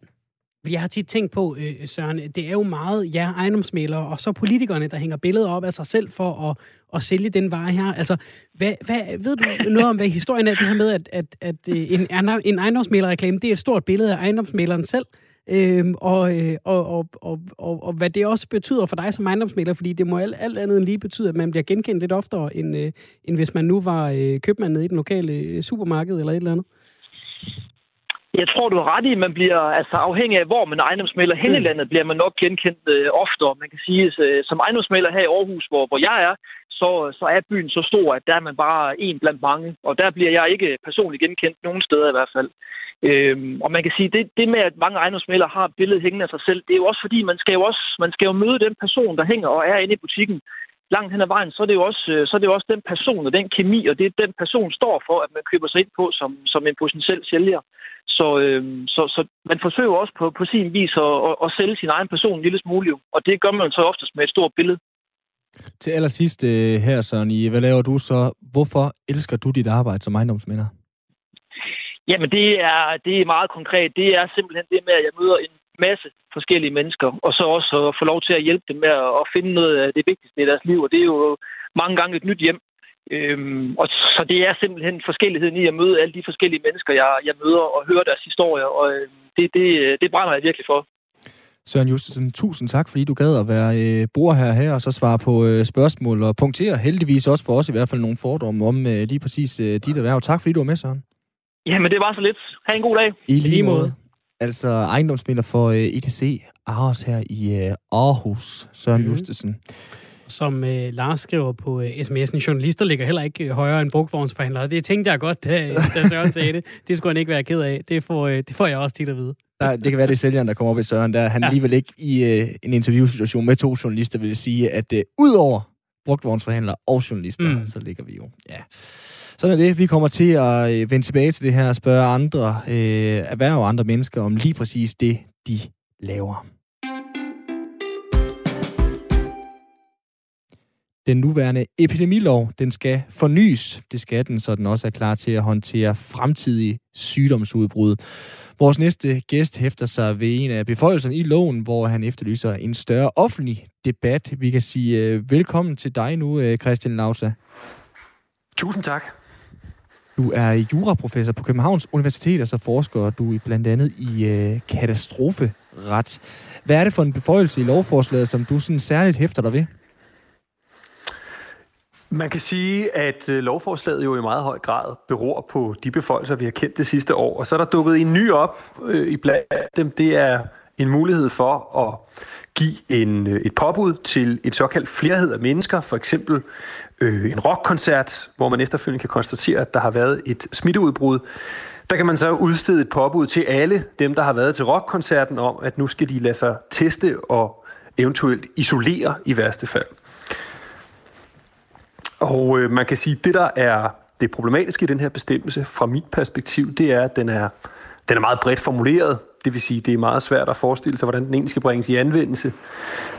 jeg har tit tænkt på, øh, Søren, det er jo meget jer ja, ejendomsmalere, og så politikerne, der hænger billeder op af sig selv for at, at sælge den vare her. Altså, hvad, hvad, ved du noget om, hvad historien er det her med, at, at, at øh, en, en ejendomsmalerreklame, det er et stort billede af ejendomsmaleren selv, øhm, og, øh, og, og, og, og, og hvad det også betyder for dig som ejendomsmaler, fordi det må alt, alt andet end lige betyde, at man bliver genkendt lidt oftere, end, øh, end hvis man nu var øh, købmand nede i den lokale øh, supermarked eller et eller andet. Jeg tror, du har ret i, at man bliver altså, afhængig af, hvor man ejendomsmælder hen mm. i landet, bliver man nok genkendt øh, oftere. Man kan sige, øh, som ejendomsmælder her i Aarhus, hvor, hvor jeg er, så, så er byen så stor, at der er man bare en blandt mange. Og der bliver jeg ikke personligt genkendt nogen steder i hvert fald. Øhm, og man kan sige, det, det med, at mange ejendomsmælder har billedet hængende af sig selv, det er jo også fordi, man skal jo også man skal jo møde den person, der hænger og er inde i butikken langt hen ad vejen, så er det jo også, øh, så er det jo også den person og den kemi, og det er den person står for, at man køber sig ind på som, som en potentiel sælger. Så, øh, så, så man forsøger også på, på sin vis at, at, at sælge sin egen person en lille smule, og det gør man så oftest med et stort billede. Til allersidst øh, her, Søren, hvad laver du så? Hvorfor elsker du dit arbejde som ejendomsmænder? Jamen, det er, det er meget konkret. Det er simpelthen det med, at jeg møder en masse forskellige mennesker, og så også at få lov til at hjælpe dem med at finde noget af det vigtigste i deres liv, og det er jo mange gange et nyt hjem. Øhm, og så det er simpelthen forskelligheden i at møde alle de forskellige mennesker, jeg, jeg møder og høre deres historier, og øh, det, det, det brænder jeg virkelig for. Søren Justesen, tusind tak, fordi du gad at være øh, bor her, her og så svare på øh, spørgsmål og punktere heldigvis også for os i hvert fald nogle fordomme om øh, lige præcis øh, dit erhverv. Tak, fordi du var med, Søren. Jamen, det var så lidt. Ha' en god dag. I lige måde. Altså ejendomsmidler for øh, ETC Aarhus her i øh, Aarhus, Søren mm. Justesen. Som øh, Lars skriver på øh, sms'en, journalister ligger heller ikke øh, højere end brugtvognsforhandlere. Det tænkte jeg godt, da, da Søren sagde det. (laughs) Det skulle han ikke være ked af. Det får, øh, det får jeg også tit at vide. Der, det kan være, det er sælgeren, der kommer op i Søren. Der han ja. alligevel ikke i øh, en interviewsituation med to journalister vil sige, at øh, udover brugtvognsforhandlere og journalister, mm. så ligger vi jo. Ja. Sådan er det. Vi kommer til at øh, vende tilbage til det her og spørge andre øh, erhverv og andre mennesker om lige præcis det, de laver. Den nuværende epidemilov, den skal fornyes. Det skal den, så den også er klar til at håndtere fremtidige sygdomsudbrud. Vores næste gæst hæfter sig ved en af beføjelserne i loven, hvor han efterlyser en større offentlig debat. Vi kan sige øh, velkommen til dig nu, øh, Christian Lausa. Tusind tak. Du er juraprofessor på Københavns Universitet, og så forsker du i blandt andet i øh, katastroferet. Hvad er det for en beføjelse i lovforslaget, som du sådan særligt hæfter dig ved? Man kan sige, at øh, lovforslaget jo i meget høj grad beror på de beføjelser, vi har kendt det sidste år. Og så er der dukket en ny op øh, i blandt dem. Det er en mulighed for at give en, øh, et påbud til et såkaldt flerhed af mennesker, for eksempel øh, en rockkoncert, hvor man efterfølgende kan konstatere, at der har været et smitteudbrud. Der kan man så udstede et påbud til alle dem, der har været til rockkoncerten om, at nu skal de lade sig teste og eventuelt isolere i værste fald. Og øh, man kan sige, at det, der er det problematiske i den her bestemmelse, fra mit perspektiv, det er, at den er, den er meget bredt formuleret. Det vil sige, det er meget svært at forestille sig, hvordan den egentlig skal bringes i anvendelse.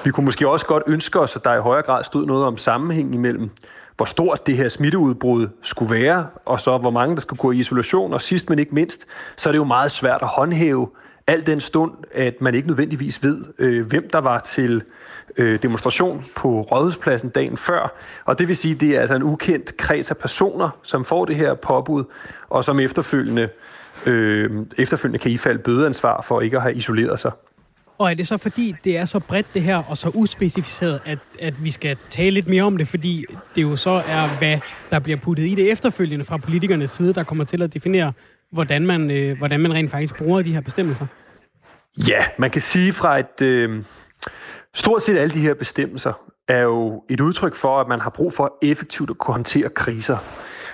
Vi kunne måske også godt ønske os, at der i højere grad stod noget om sammenhæng imellem, hvor stort det her smitteudbrud skulle være, og så hvor mange, der skulle gå i isolation. Og sidst men ikke mindst, så er det jo meget svært at håndhæve al den stund, at man ikke nødvendigvis ved, øh, hvem der var til øh, demonstration på Rådhuspladsen dagen før. Og det vil sige, at det er altså en ukendt kreds af personer, som får det her påbud, og som efterfølgende, øh, efterfølgende kan ifalde bødeansvar for ikke at have isoleret sig. Og er det så fordi, det er så bredt det her, og så uspecificeret, at, at vi skal tale lidt mere om det, fordi det jo så er, hvad der bliver puttet i det efterfølgende fra politikernes side, der kommer til at definere, hvordan man, øh, hvordan man rent faktisk bruger de her bestemmelser? Ja, man kan sige fra et... Øh, stort set alle de her bestemmelser er jo et udtryk for, at man har brug for effektivt at kunne håndtere kriser.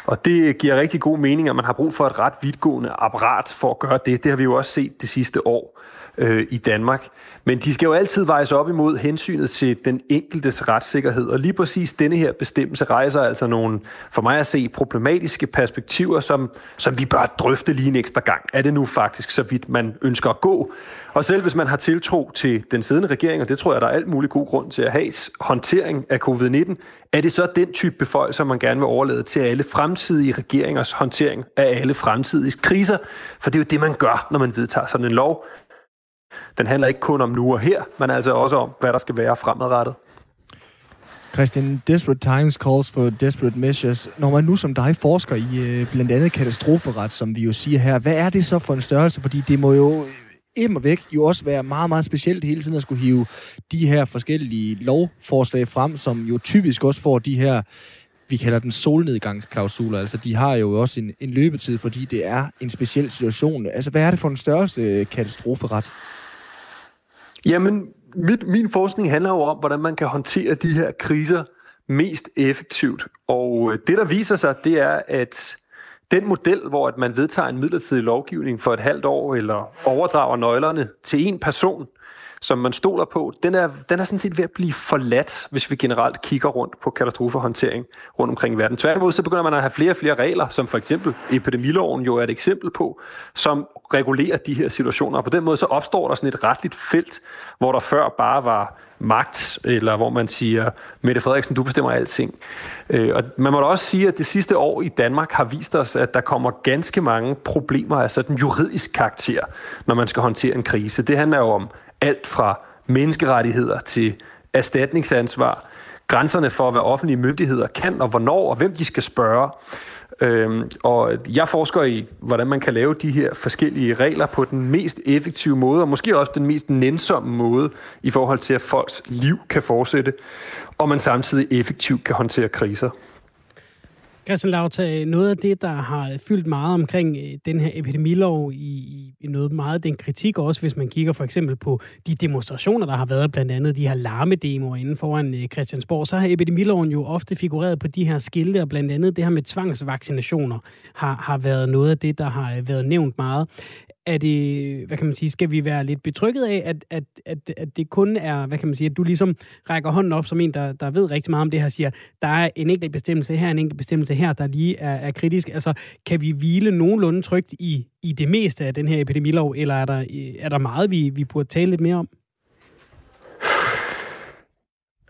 Og det giver rigtig god mening, at man har brug for et ret vidtgående apparat for at gøre det. Det har vi jo også set det sidste år øh, i Danmark. Men de skal jo altid vejes op imod hensynet til den enkeltes retssikkerhed. Og lige præcis denne her bestemmelse rejser altså nogle, for mig at se, problematiske perspektiver, som, som vi bør drøfte lige en ekstra gang. Er det nu faktisk så vidt, man ønsker at gå? Og selv hvis man har tiltro til den siddende regering, og det tror jeg, der er alt muligt god grund til at have, håndtering af covid-19, er det så den type beføjelser, man gerne vil overlade til alle fremtidige regeringers håndtering af alle fremtidige kriser? For det er jo det, man gør, når man vedtager sådan en lov. Den handler ikke kun om nu og her, men altså også om, hvad der skal være fremadrettet. Christian, desperate times calls for desperate measures. Når man nu som dig forsker i øh, blandt andet katastroferet, som vi jo siger her, hvad er det så for en størrelse? Fordi det må jo øh, immer væk jo også være meget, meget specielt hele tiden at skulle hive de her forskellige lovforslag frem, som jo typisk også får de her, vi kalder den solnedgangsklausuler. Altså, de har jo også en, en løbetid, fordi det er en speciel situation. Altså, hvad er det for en størrelse øh, katastroferet? Jamen, mit, min forskning handler jo om, hvordan man kan håndtere de her kriser mest effektivt. Og øh, det, der viser sig, det er, at den model, hvor at man vedtager en midlertidig lovgivning for et halvt år, eller overdrager nøglerne til en person, som man stoler på, den er, den er sådan set ved at blive forladt, hvis vi generelt kigger rundt på katastrofehåndtering rundt omkring i verden. Tværtimod så begynder man at have flere og flere regler, som for eksempel epidemiloven jo er et eksempel på, som regulerer de her situationer. Og på den måde så opstår der sådan et retligt felt, hvor der før bare var magt, eller hvor man siger, Mette Frederiksen, du bestemmer alting. Øh, og man må da også sige, at det sidste år i Danmark har vist os, at der kommer ganske mange problemer af sådan juridisk karakter, når man skal håndtere en krise. Det handler jo om alt fra menneskerettigheder til erstatningsansvar, grænserne for, hvad offentlige myndigheder kan og hvornår, og hvem de skal spørge. Øhm, og jeg forsker i, hvordan man kan lave de her forskellige regler på den mest effektive måde, og måske også den mest nænsomme måde, i forhold til, at folks liv kan fortsætte, og man samtidig effektivt kan håndtere kriser. Christian Lauta, noget af det, der har fyldt meget omkring øh, den her epidemilov i, i noget meget den kritik, også hvis man kigger for eksempel på de demonstrationer, der har været, blandt andet de her larmedemoer inden foran øh, Christiansborg, så har epidemiloven jo ofte figureret på de her skilte, og blandt andet det her med tvangsvaccinationer har, har været noget af det, der har øh, været nævnt meget er det, hvad kan man sige, skal vi være lidt betrykket af, at, at, at, at det kun er, hvad kan man sige, at du ligesom rækker hånden op som en, der, der ved rigtig meget om det her, siger, der er en enkelt bestemmelse her, en enkelt bestemmelse her, der lige er, er kritisk. Altså, kan vi hvile nogenlunde trygt i, i det meste af den her epidemilov, eller er der, er der meget, vi, vi burde tale lidt mere om?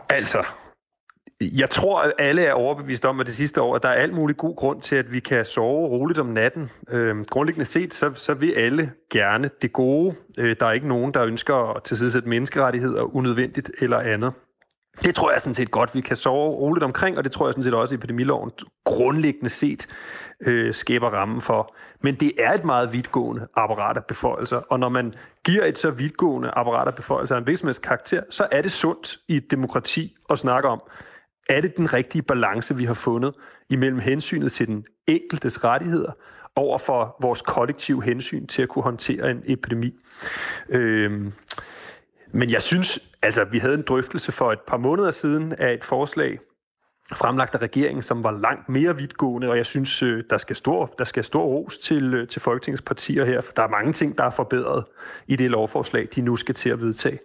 Altså, jeg tror, at alle er overbevist om, at det sidste år, at der er alt muligt god grund til, at vi kan sove roligt om natten. Øhm, grundlæggende set, så, så vil alle gerne det gode. Øh, der er ikke nogen, der ønsker at tilsidesætte menneskerettigheder unødvendigt eller andet. Det tror jeg sådan set godt, vi kan sove roligt omkring, og det tror jeg sådan set også, at epidemiloven grundlæggende set øh, skaber rammen for. Men det er et meget vidtgående apparat af beføjelser, og når man giver et så vidtgående apparat af beføjelser af en virksomheds karakter, så er det sundt i et demokrati at snakke om, er det den rigtige balance, vi har fundet imellem hensynet til den enkeltes rettigheder over for vores kollektive hensyn til at kunne håndtere en epidemi. Øhm, men jeg synes, altså vi havde en drøftelse for et par måneder siden af et forslag, fremlagt af regeringen, som var langt mere vidtgående, og jeg synes, øh, der skal stor, der skal stor ros til, øh, til Folketingets partier her, for der er mange ting, der er forbedret i det lovforslag, de nu skal til at vedtage.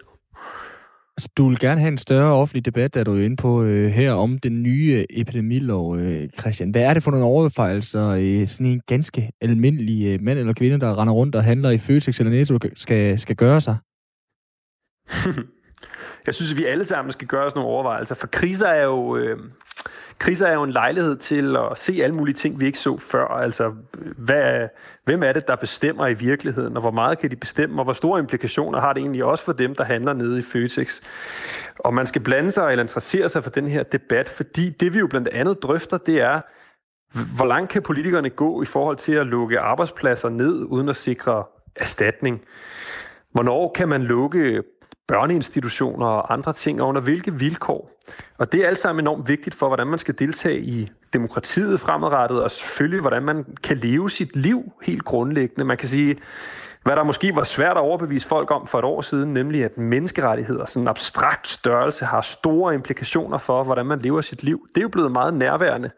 Altså, du vil gerne have en større offentlig debat, der du er inde på øh, her, om den nye øh, epidemilov, øh, Christian. Hvad er det for nogle overfejelser, øh, sådan en ganske almindelig øh, mand eller kvinde, der render rundt og handler i Føtex eller Netto, skal, skal gøre sig? (laughs) Jeg synes, at vi alle sammen skal gøre os nogle overvejelser, for kriser er jo... Øh kriser er jo en lejlighed til at se alle mulige ting, vi ikke så før. Altså, hvad, hvem er det, der bestemmer i virkeligheden, og hvor meget kan de bestemme, og hvor store implikationer har det egentlig også for dem, der handler nede i Føtex. Og man skal blande sig eller interessere sig for den her debat, fordi det vi jo blandt andet drøfter, det er, hvor langt kan politikerne gå i forhold til at lukke arbejdspladser ned, uden at sikre erstatning? Hvornår kan man lukke børneinstitutioner og andre ting, og under hvilke vilkår. Og det er alt sammen enormt vigtigt for, hvordan man skal deltage i demokratiet fremadrettet, og selvfølgelig, hvordan man kan leve sit liv helt grundlæggende. Man kan sige, hvad der måske var svært at overbevise folk om for et år siden, nemlig at menneskerettigheder, sådan en abstrakt størrelse, har store implikationer for, hvordan man lever sit liv. Det er jo blevet meget nærværende.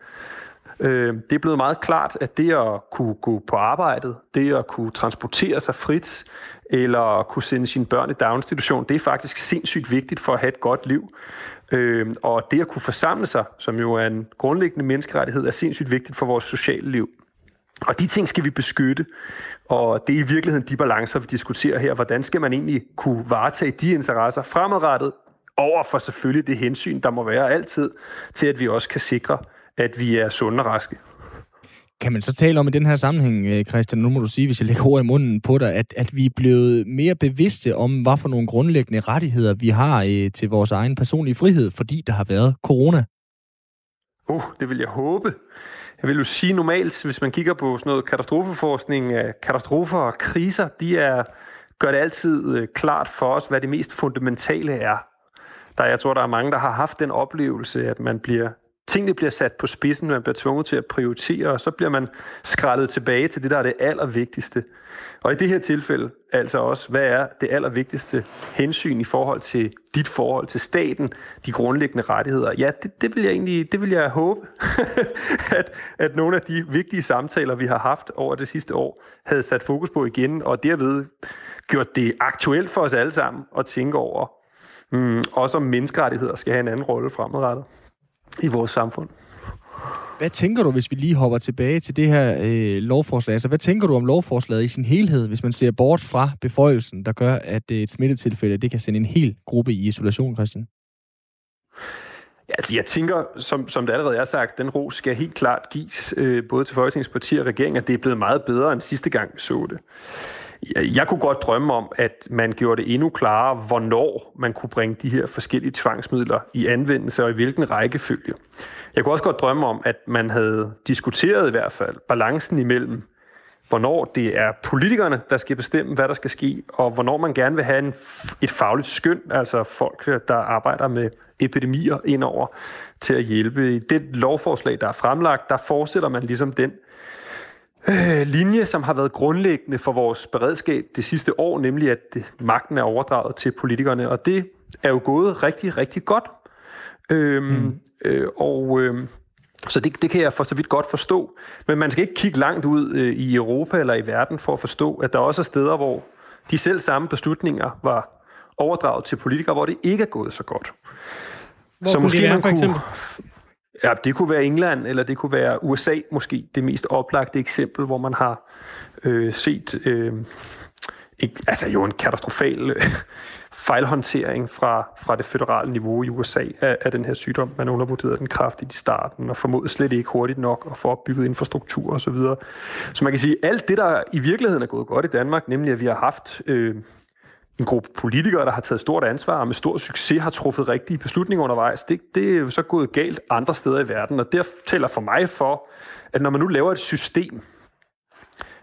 Øh, det er blevet meget klart, at det at kunne gå på arbejdet, det at kunne transportere sig frit, eller kunne sende sine børn i daginstitution, det er faktisk sindssygt vigtigt for at have et godt liv. Øh, og det at kunne forsamle sig, som jo er en grundlæggende menneskerettighed, er sindssygt vigtigt for vores sociale liv. Og de ting skal vi beskytte, og det er i virkeligheden de balancer, vi diskuterer her. Hvordan skal man egentlig kunne varetage de interesser fremadrettet, over for selvfølgelig det hensyn, der må være altid, til at vi også kan sikre, at vi er sunde og raske. Kan man så tale om i den her sammenhæng, øh, Christian, nu må du sige, hvis jeg lægger ord i munden på dig, at, at vi er blevet mere bevidste om, hvad for nogle grundlæggende rettigheder vi har øh, til vores egen personlige frihed, fordi der har været corona? Uh, det vil jeg håbe. Jeg vil jo sige normalt, hvis man kigger på sådan noget katastrofeforskning, katastrofer og kriser, de er, gør det altid øh, klart for os, hvad det mest fundamentale er. Der, jeg tror, der er mange, der har haft den oplevelse, at man bliver tingene bliver sat på spidsen, man bliver tvunget til at prioritere, og så bliver man skrællet tilbage til det, der er det allervigtigste. Og i det her tilfælde, altså også, hvad er det allervigtigste hensyn i forhold til dit forhold til staten, de grundlæggende rettigheder? Ja, det, det vil jeg egentlig, det vil jeg håbe, (laughs) at, at nogle af de vigtige samtaler, vi har haft over det sidste år, havde sat fokus på igen, og derved gjort det aktuelt for os alle sammen at tænke over, mm, også om menneskerettigheder skal have en anden rolle fremadrettet i vores samfund. Hvad tænker du, hvis vi lige hopper tilbage til det her øh, lovforslag? Altså, hvad tænker du om lovforslaget i sin helhed, hvis man ser bort fra beføjelsen, der gør, at øh, et smittetilfælde det kan sende en hel gruppe i isolation, Christian? Ja, altså jeg tænker, som, som det allerede er sagt, den ro skal helt klart gives øh, både til Folketingspartier og regeringen, at det er blevet meget bedre end sidste gang, vi så det. Jeg, jeg kunne godt drømme om, at man gjorde det endnu klarere, hvornår man kunne bringe de her forskellige tvangsmidler i anvendelse og i hvilken rækkefølge. Jeg kunne også godt drømme om, at man havde diskuteret i hvert fald balancen imellem, hvornår det er politikerne, der skal bestemme, hvad der skal ske, og hvornår man gerne vil have en, et fagligt skøn, altså folk, der arbejder med epidemier indover til at hjælpe. I det lovforslag, der er fremlagt, der fortsætter man ligesom den øh, linje, som har været grundlæggende for vores beredskab det sidste år, nemlig at magten er overdraget til politikerne, og det er jo gået rigtig, rigtig godt. Øhm, mm. øh, og øh, så det, det kan jeg for så vidt godt forstå. Men man skal ikke kigge langt ud øh, i Europa eller i verden for at forstå, at der også er steder, hvor de selv samme beslutninger var overdraget til politikere, hvor det ikke er gået så godt. Hvor så måske det være, man for eksempel? Kunne, ja, det kunne være England, eller det kunne være USA måske, det mest oplagte eksempel, hvor man har øh, set øh, ikke, altså jo en katastrofal øh, fejlhåndtering fra, fra det federale niveau i USA af, af den her sygdom. Man undervurderede den kraftigt i starten, og formodede slet ikke hurtigt nok at få opbygget infrastruktur osv. Så, videre. så man kan sige, at alt det, der i virkeligheden er gået godt i Danmark, nemlig at vi har haft øh, en gruppe politikere, der har taget stort ansvar og med stor succes har truffet rigtige beslutninger undervejs, det, det er jo så gået galt andre steder i verden. Og det taler for mig for, at når man nu laver et system,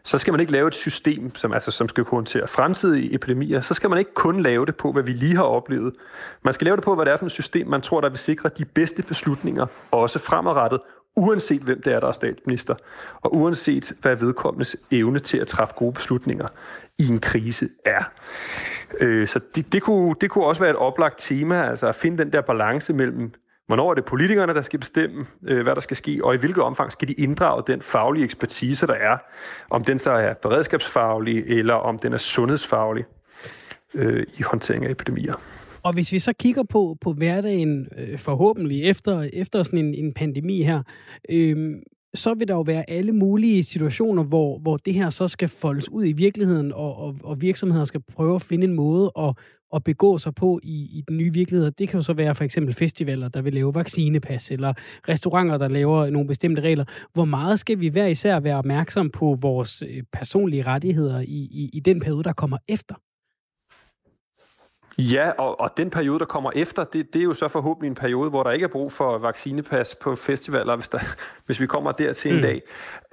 så skal man ikke lave et system, som, altså, som skal kunne håndtere fremtidige epidemier. Så skal man ikke kun lave det på, hvad vi lige har oplevet. Man skal lave det på, hvad det er for et system, man tror, der vil sikre de bedste beslutninger, også fremadrettet, uanset hvem det er, der er statsminister, og uanset hvad vedkommendes evne til at træffe gode beslutninger i en krise er. Øh, så det, det, kunne, det kunne også være et oplagt tema, altså at finde den der balance mellem Hvornår er det politikerne, der skal bestemme, øh, hvad der skal ske, og i hvilket omfang skal de inddrage den faglige ekspertise, der er, om den så er beredskabsfaglig, eller om den er sundhedsfaglig øh, i håndtering af epidemier. Og hvis vi så kigger på, på hverdagen, øh, forhåbentlig efter, efter sådan en, en pandemi her, øh, så vil der jo være alle mulige situationer, hvor, hvor det her så skal foldes ud i virkeligheden, og, og, og virksomheder skal prøve at finde en måde at, at begå sig på i, i den nye virkelighed. Det kan jo så være for eksempel festivaler, der vil lave vaccinepas, eller restauranter, der laver nogle bestemte regler. Hvor meget skal vi hver især være opmærksom på vores øh, personlige rettigheder i, i, i den periode, der kommer efter? Ja, og, og den periode, der kommer efter, det, det er jo så forhåbentlig en periode, hvor der ikke er brug for vaccinepas på festivaler, hvis, der, (laughs) hvis vi kommer der til en mm. dag.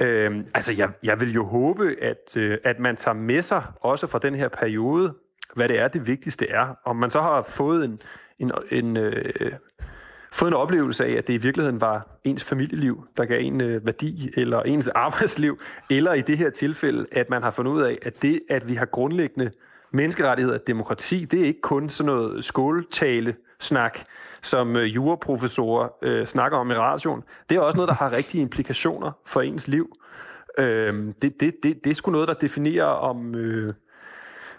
Øhm, altså, jeg, jeg vil jo håbe, at, øh, at man tager med sig, også fra den her periode, hvad det er, det vigtigste er. Om man så har fået en, en, en, øh, fået en oplevelse af, at det i virkeligheden var ens familieliv, der gav en øh, værdi, eller ens (laughs) arbejdsliv, eller i det her tilfælde, at man har fundet ud af, at det, at vi har grundlæggende menneskerettigheder og demokrati, det er ikke kun sådan noget skåltale snak, som øh, juraprofessorer øh, snakker om i radioen. Det er også noget, der har rigtige implikationer for ens liv. Øh, det, det, det, det er sgu noget, der definerer, om, øh,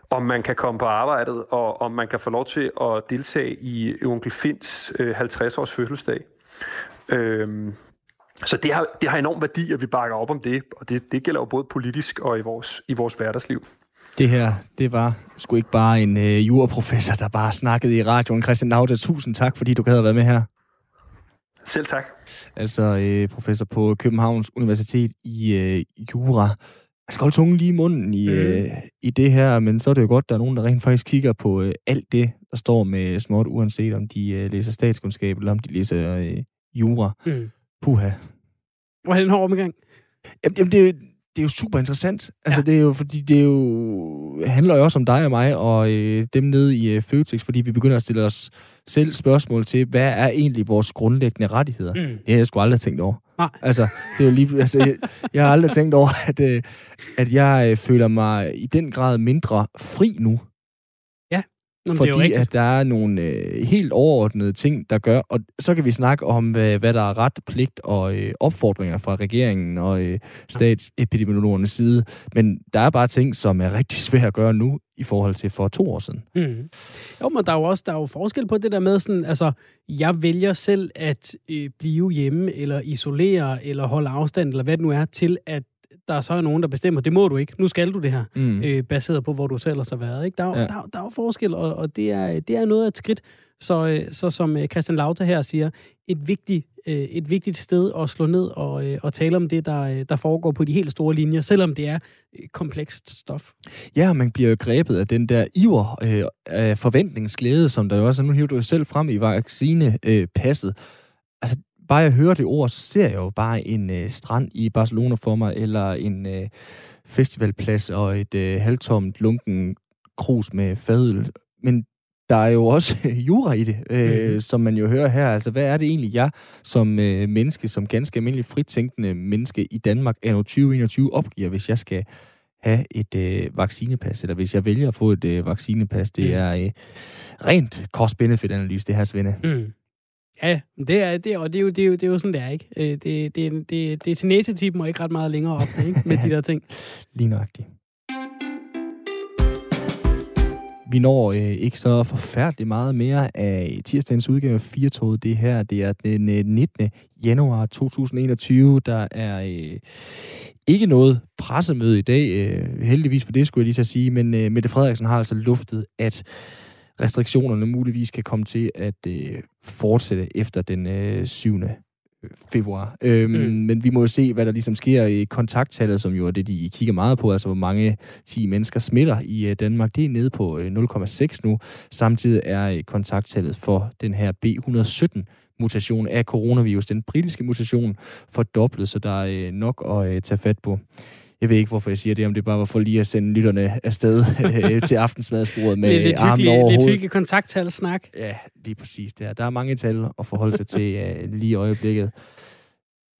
om man kan komme på arbejdet, og om man kan få lov til at deltage i onkel Finds øh, 50-års fødselsdag. Øh, så det har, det har enorm værdi, at vi bakker op om det, og det, det gælder jo både politisk og i vores, i vores hverdagsliv. Det her, det var sgu ikke bare en øh, juraprofessor, der bare snakkede i radioen. Christian Lauda, tusind tak, fordi du gad at være med her. Selv tak. Altså øh, professor på Københavns Universitet i øh, Jura. Man skal holde tungen lige i munden i, mm. øh, i det her, men så er det jo godt, at der er nogen, der rent faktisk kigger på øh, alt det, der står med småt, uanset om de øh, læser statskundskab, eller om de læser øh, jura. Mm. Puha. Var det en hård omgang? Jamen, jamen det, det er jo super interessant. Altså, ja. det er jo, fordi det er jo, handler jo også om dig og mig, og øh, dem nede i øh, Føtex, fordi vi begynder at stille os selv spørgsmål til, hvad er egentlig vores grundlæggende rettigheder? Mm. Det har jeg sgu aldrig tænkt over. Nej. Altså, det er jo lige, altså, jeg, jeg har aldrig tænkt over, at, øh, at jeg øh, føler mig i den grad mindre fri nu. Nå, men det jo fordi at der er nogle øh, helt overordnede ting, der gør, og så kan vi snakke om, hvad, hvad der er ret, pligt og øh, opfordringer fra regeringen og øh, statsepidemiologernes side, men der er bare ting, som er rigtig svære at gøre nu, i forhold til for to år siden. Mm. Jo, men der er jo også der er jo forskel på det der med sådan, altså, jeg vælger selv at øh, blive hjemme, eller isolere, eller holde afstand, eller hvad det nu er, til at der så er nogen, der bestemmer, det må du ikke, nu skal du det her, Mm. øh, baseret på, hvor du selv har været. Ikke? Der, er, Ja. der, er- der er jo forskel, og, og det, er, det er noget af et skridt. Så, øh, så som øh, Christian Lauter her siger, et vigtigt, øh, et vigtigt sted at slå ned og, og tale om det, der, der foregår på de helt store linjer, selvom det er komplekst stof. Ja, man bliver jo grebet af den der iver øh, af forventningsglæde, som der jo også er. Nu hiver du jo selv frem i vaccinepasset. Øh, passet. altså, bare jeg hører det ord, så ser jeg jo bare en øh, strand i Barcelona for mig, eller en øh, festivalplads og et øh, halvtomt lunken krus med fadøl. Men der er jo også (laughs) jura i det, øh, mm. som man jo hører her. Altså, hvad er det egentlig, jeg som øh, menneske, som ganske almindelig fritænkende menneske i Danmark, anno 2021 opgiver, hvis jeg skal have et øh, vaccinepas, eller hvis jeg vælger at få et øh, vaccinepas. Det Mm. er øh, rent cost-benefit-analyse, det her, Svende. Mm. Ja, det er, det, og det er, jo, det, er jo, det er jo sådan, det er, ikke? Det, det, det, det, det er til næsetippen og ikke ret meget længere ofte, ikke? Med de der ting. (laughs) Lige nøjagtigt. Vi når øh, ikke så forfærdeligt meget mere af tirsdagens udgave af Firtoget. Det her, det er den øh, 19. januar 2021. Der er øh, ikke noget pressemøde i dag. Øh, heldigvis for det, skulle jeg lige så sige. Men øh, Mette Frederiksen har altså luftet, at restriktionerne muligvis kan komme til at øh, fortsætte efter den øh, 7 februar. Øhm, Mm. Men vi må jo se, hvad der ligesom sker i kontakttallet, som jo er det, de kigger meget på, altså hvor mange 10 mennesker smitter i øh, Danmark. Det er nede på øh, 0,6 nu. Samtidig er øh, kontakttallet for den her B117-mutation af coronavirus, den britiske mutation, fordoblet, så der er øh, nok at øh, tage fat på. Jeg ved ikke, hvorfor jeg siger det, om det bare var for lige at sende lytterne afsted (laughs) øh, til aftensmadsbordet med lidt, armen hyggelig, over lidt hyggelig kontakttal-snak. Ja, lige præcis der. Der er mange tal at forholde sig til uh, (laughs) lige i øjeblikket.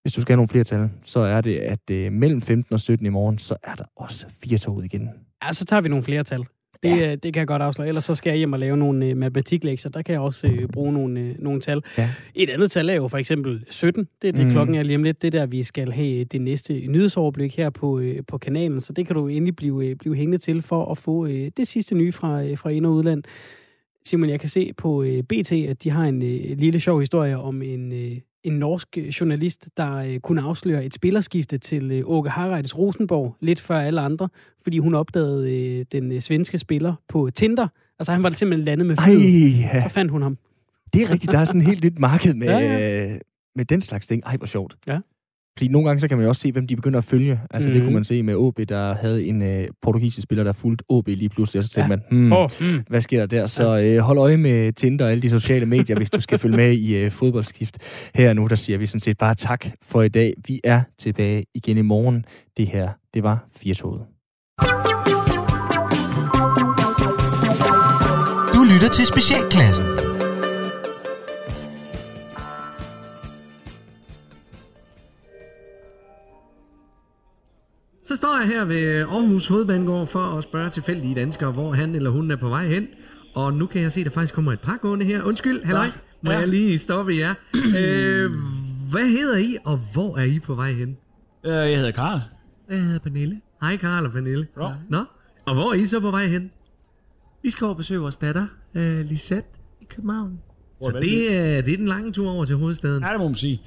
Hvis du skal have nogle flere tal, så er det, at uh, mellem 15 og 17 i morgen, så er der også fire tog igen. Ja, så tager vi nogle flere tal. Det, ja. det kan jeg godt afsløre. Ellers så skal jeg hjem og lave nogle øh, matematiklektier. Der kan jeg også øh, bruge nogle, øh, nogle tal. Ja. Et andet tal er jo for eksempel 17. Det er det, mm. klokken er lige om lidt. Det er der, vi skal have det næste nyhedsoverblik her på, øh, på kanalen. Så det kan du endelig blive, øh, blive hængende til for at få øh, det sidste nye fra, øh, fra ind- og udland. Simon, jeg kan se på øh, BT, at de har en øh, lille sjov historie om en, øh, en norsk øh, journalist, der øh, kunne afsløre et spillerskifte til øh, Åke Harreides Rosenborg lidt før alle andre, fordi hun opdagede øh, den øh, svenske spiller på Tinder. Altså han var simpelthen landet med flyet. ja. Så fandt hun ham. det er rigtigt. Der er sådan et helt nyt marked med, (laughs) Ja, ja, med den slags ting. Ej, hvor sjovt. Ja. Fordi nogle gange, så kan man jo også se, hvem de begynder at følge. Altså, mm-hmm. det Mhm. kunne man se med OB, der havde en øh, portugisisk spiller, der fulgte OB lige pludselig, og så tænkte Ja. man, hmm, Åh, mm. hvad sker der der? Så øh, hold øje med Tinder og alle de sociale medier, hvis du skal følge med i øh, fodboldskift. Her nu, der siger vi sådan set bare tak for i dag. Vi er tilbage igen i morgen. Det her, det var Firtoget. Du lytter til Specialklassen. Så står jeg her ved Aarhus Hovedbanegård for at spørge tilfældige danskere, hvor han eller hun er på vej hen. Og nu kan jeg se, at der faktisk kommer et par gående her. Undskyld, halløj. Må Ja. jeg lige stoppe jer? øh, hvad hedder I, og hvor er I på vej hen? Øh, Jeg hedder Karl. Jeg hedder Pernille. Hej Karl og Pernille. Ja. Nå, og hvor er I så på vej hen? Vi skal over besøge vores datter, øh, Lisette, i København. Så det er, det er den lange tur over til hovedstaden. Ja, det må man sige.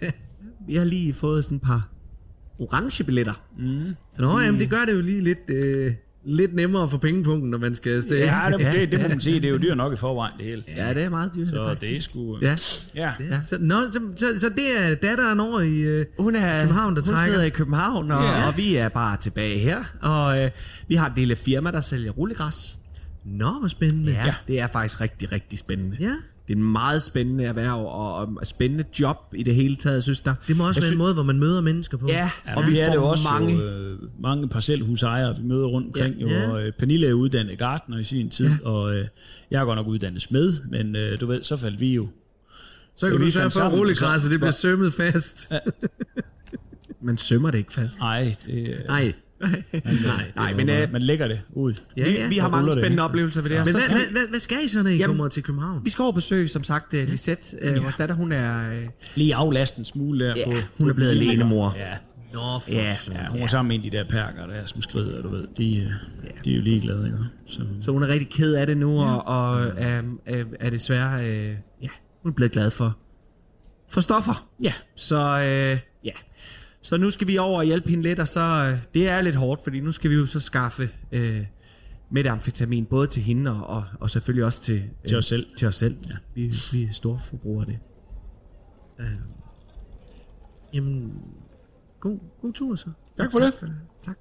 (laughs) Vi har lige fået sådan et par orange billetter. Mm. Så nå, jamen, det gør det jo lige lidt, øh, lidt nemmere for pengepunkten, når man skal afsted. Ja, det, (laughs) det, det må man sige. Det er jo dyrt nok i forvejen, det hele. Ja, det er meget dyrt. Så faktisk. det er sgu... Ja, Ja. ja. Så, nå, så, så, så det er datteren over i øh, Hun er København, der hun trækker. sidder i København, og, Ja. og vi er bare tilbage her. Og øh, vi har et lille firma, der sælger rullegræs. Nå, hvor spændende. Ja, det er faktisk rigtig, rigtig spændende. ja. Det er en meget spændende erhverv, og, og spændende job i det hele taget, synes der. Det må også Jeg være en sy- måde, hvor man møder mennesker på. Ja, Ja, og vi er det jo får også mange... mange, jo, øh, mange parcelhusejere, vi møder rundt omkring. Ja. Ja. Ja. Jo, og øh, Pernille er uddannet gartner i sin tid, ja. og øh, jeg er godt nok uddannet smed, men øh, du ved, så faldt vi jo. Så kan Ja, du vi sørge for, at rullegræsset det bliver sømmet fast. Man sømmer det ikke fast. Nej, det, øh, Nej. Man, nej, nej, men, man, øh, man lægger det ud. Ja, Vi, ja. vi har mange det, spændende ikke? oplevelser ved det her. Men Så hvad, skal vi- hvad, hvad, skal I så, når I Jamen, kommer til København? Vi skal over besøge, som sagt, uh, Lisette. Uh, vores datter, hun er, uh, Lige aflaste en smule der ja, på... hun er blevet alenemor. Ja, Nå, for Ja, ja, hun var sammen med en af de der perker, der som skrider, du ved. De, øh, de er jo ligeglade, ikke? Så, Så hun er rigtig ked af det nu, og, og er, er, er desværre, øh, ja, hun er blevet glad for, for stoffer. ja, Så øh, ja, så nu skal vi over og hjælpe hende lidt, og så, øh, det er lidt hårdt, fordi nu skal vi jo så skaffe øh, metamfetamin, både til hende og, og, og selvfølgelig også til, øh, Til os selv. Til os selv. Ja. Vi, vi er store forbrugere af det. Jamen, god, god tur så. Tak for det. Tak.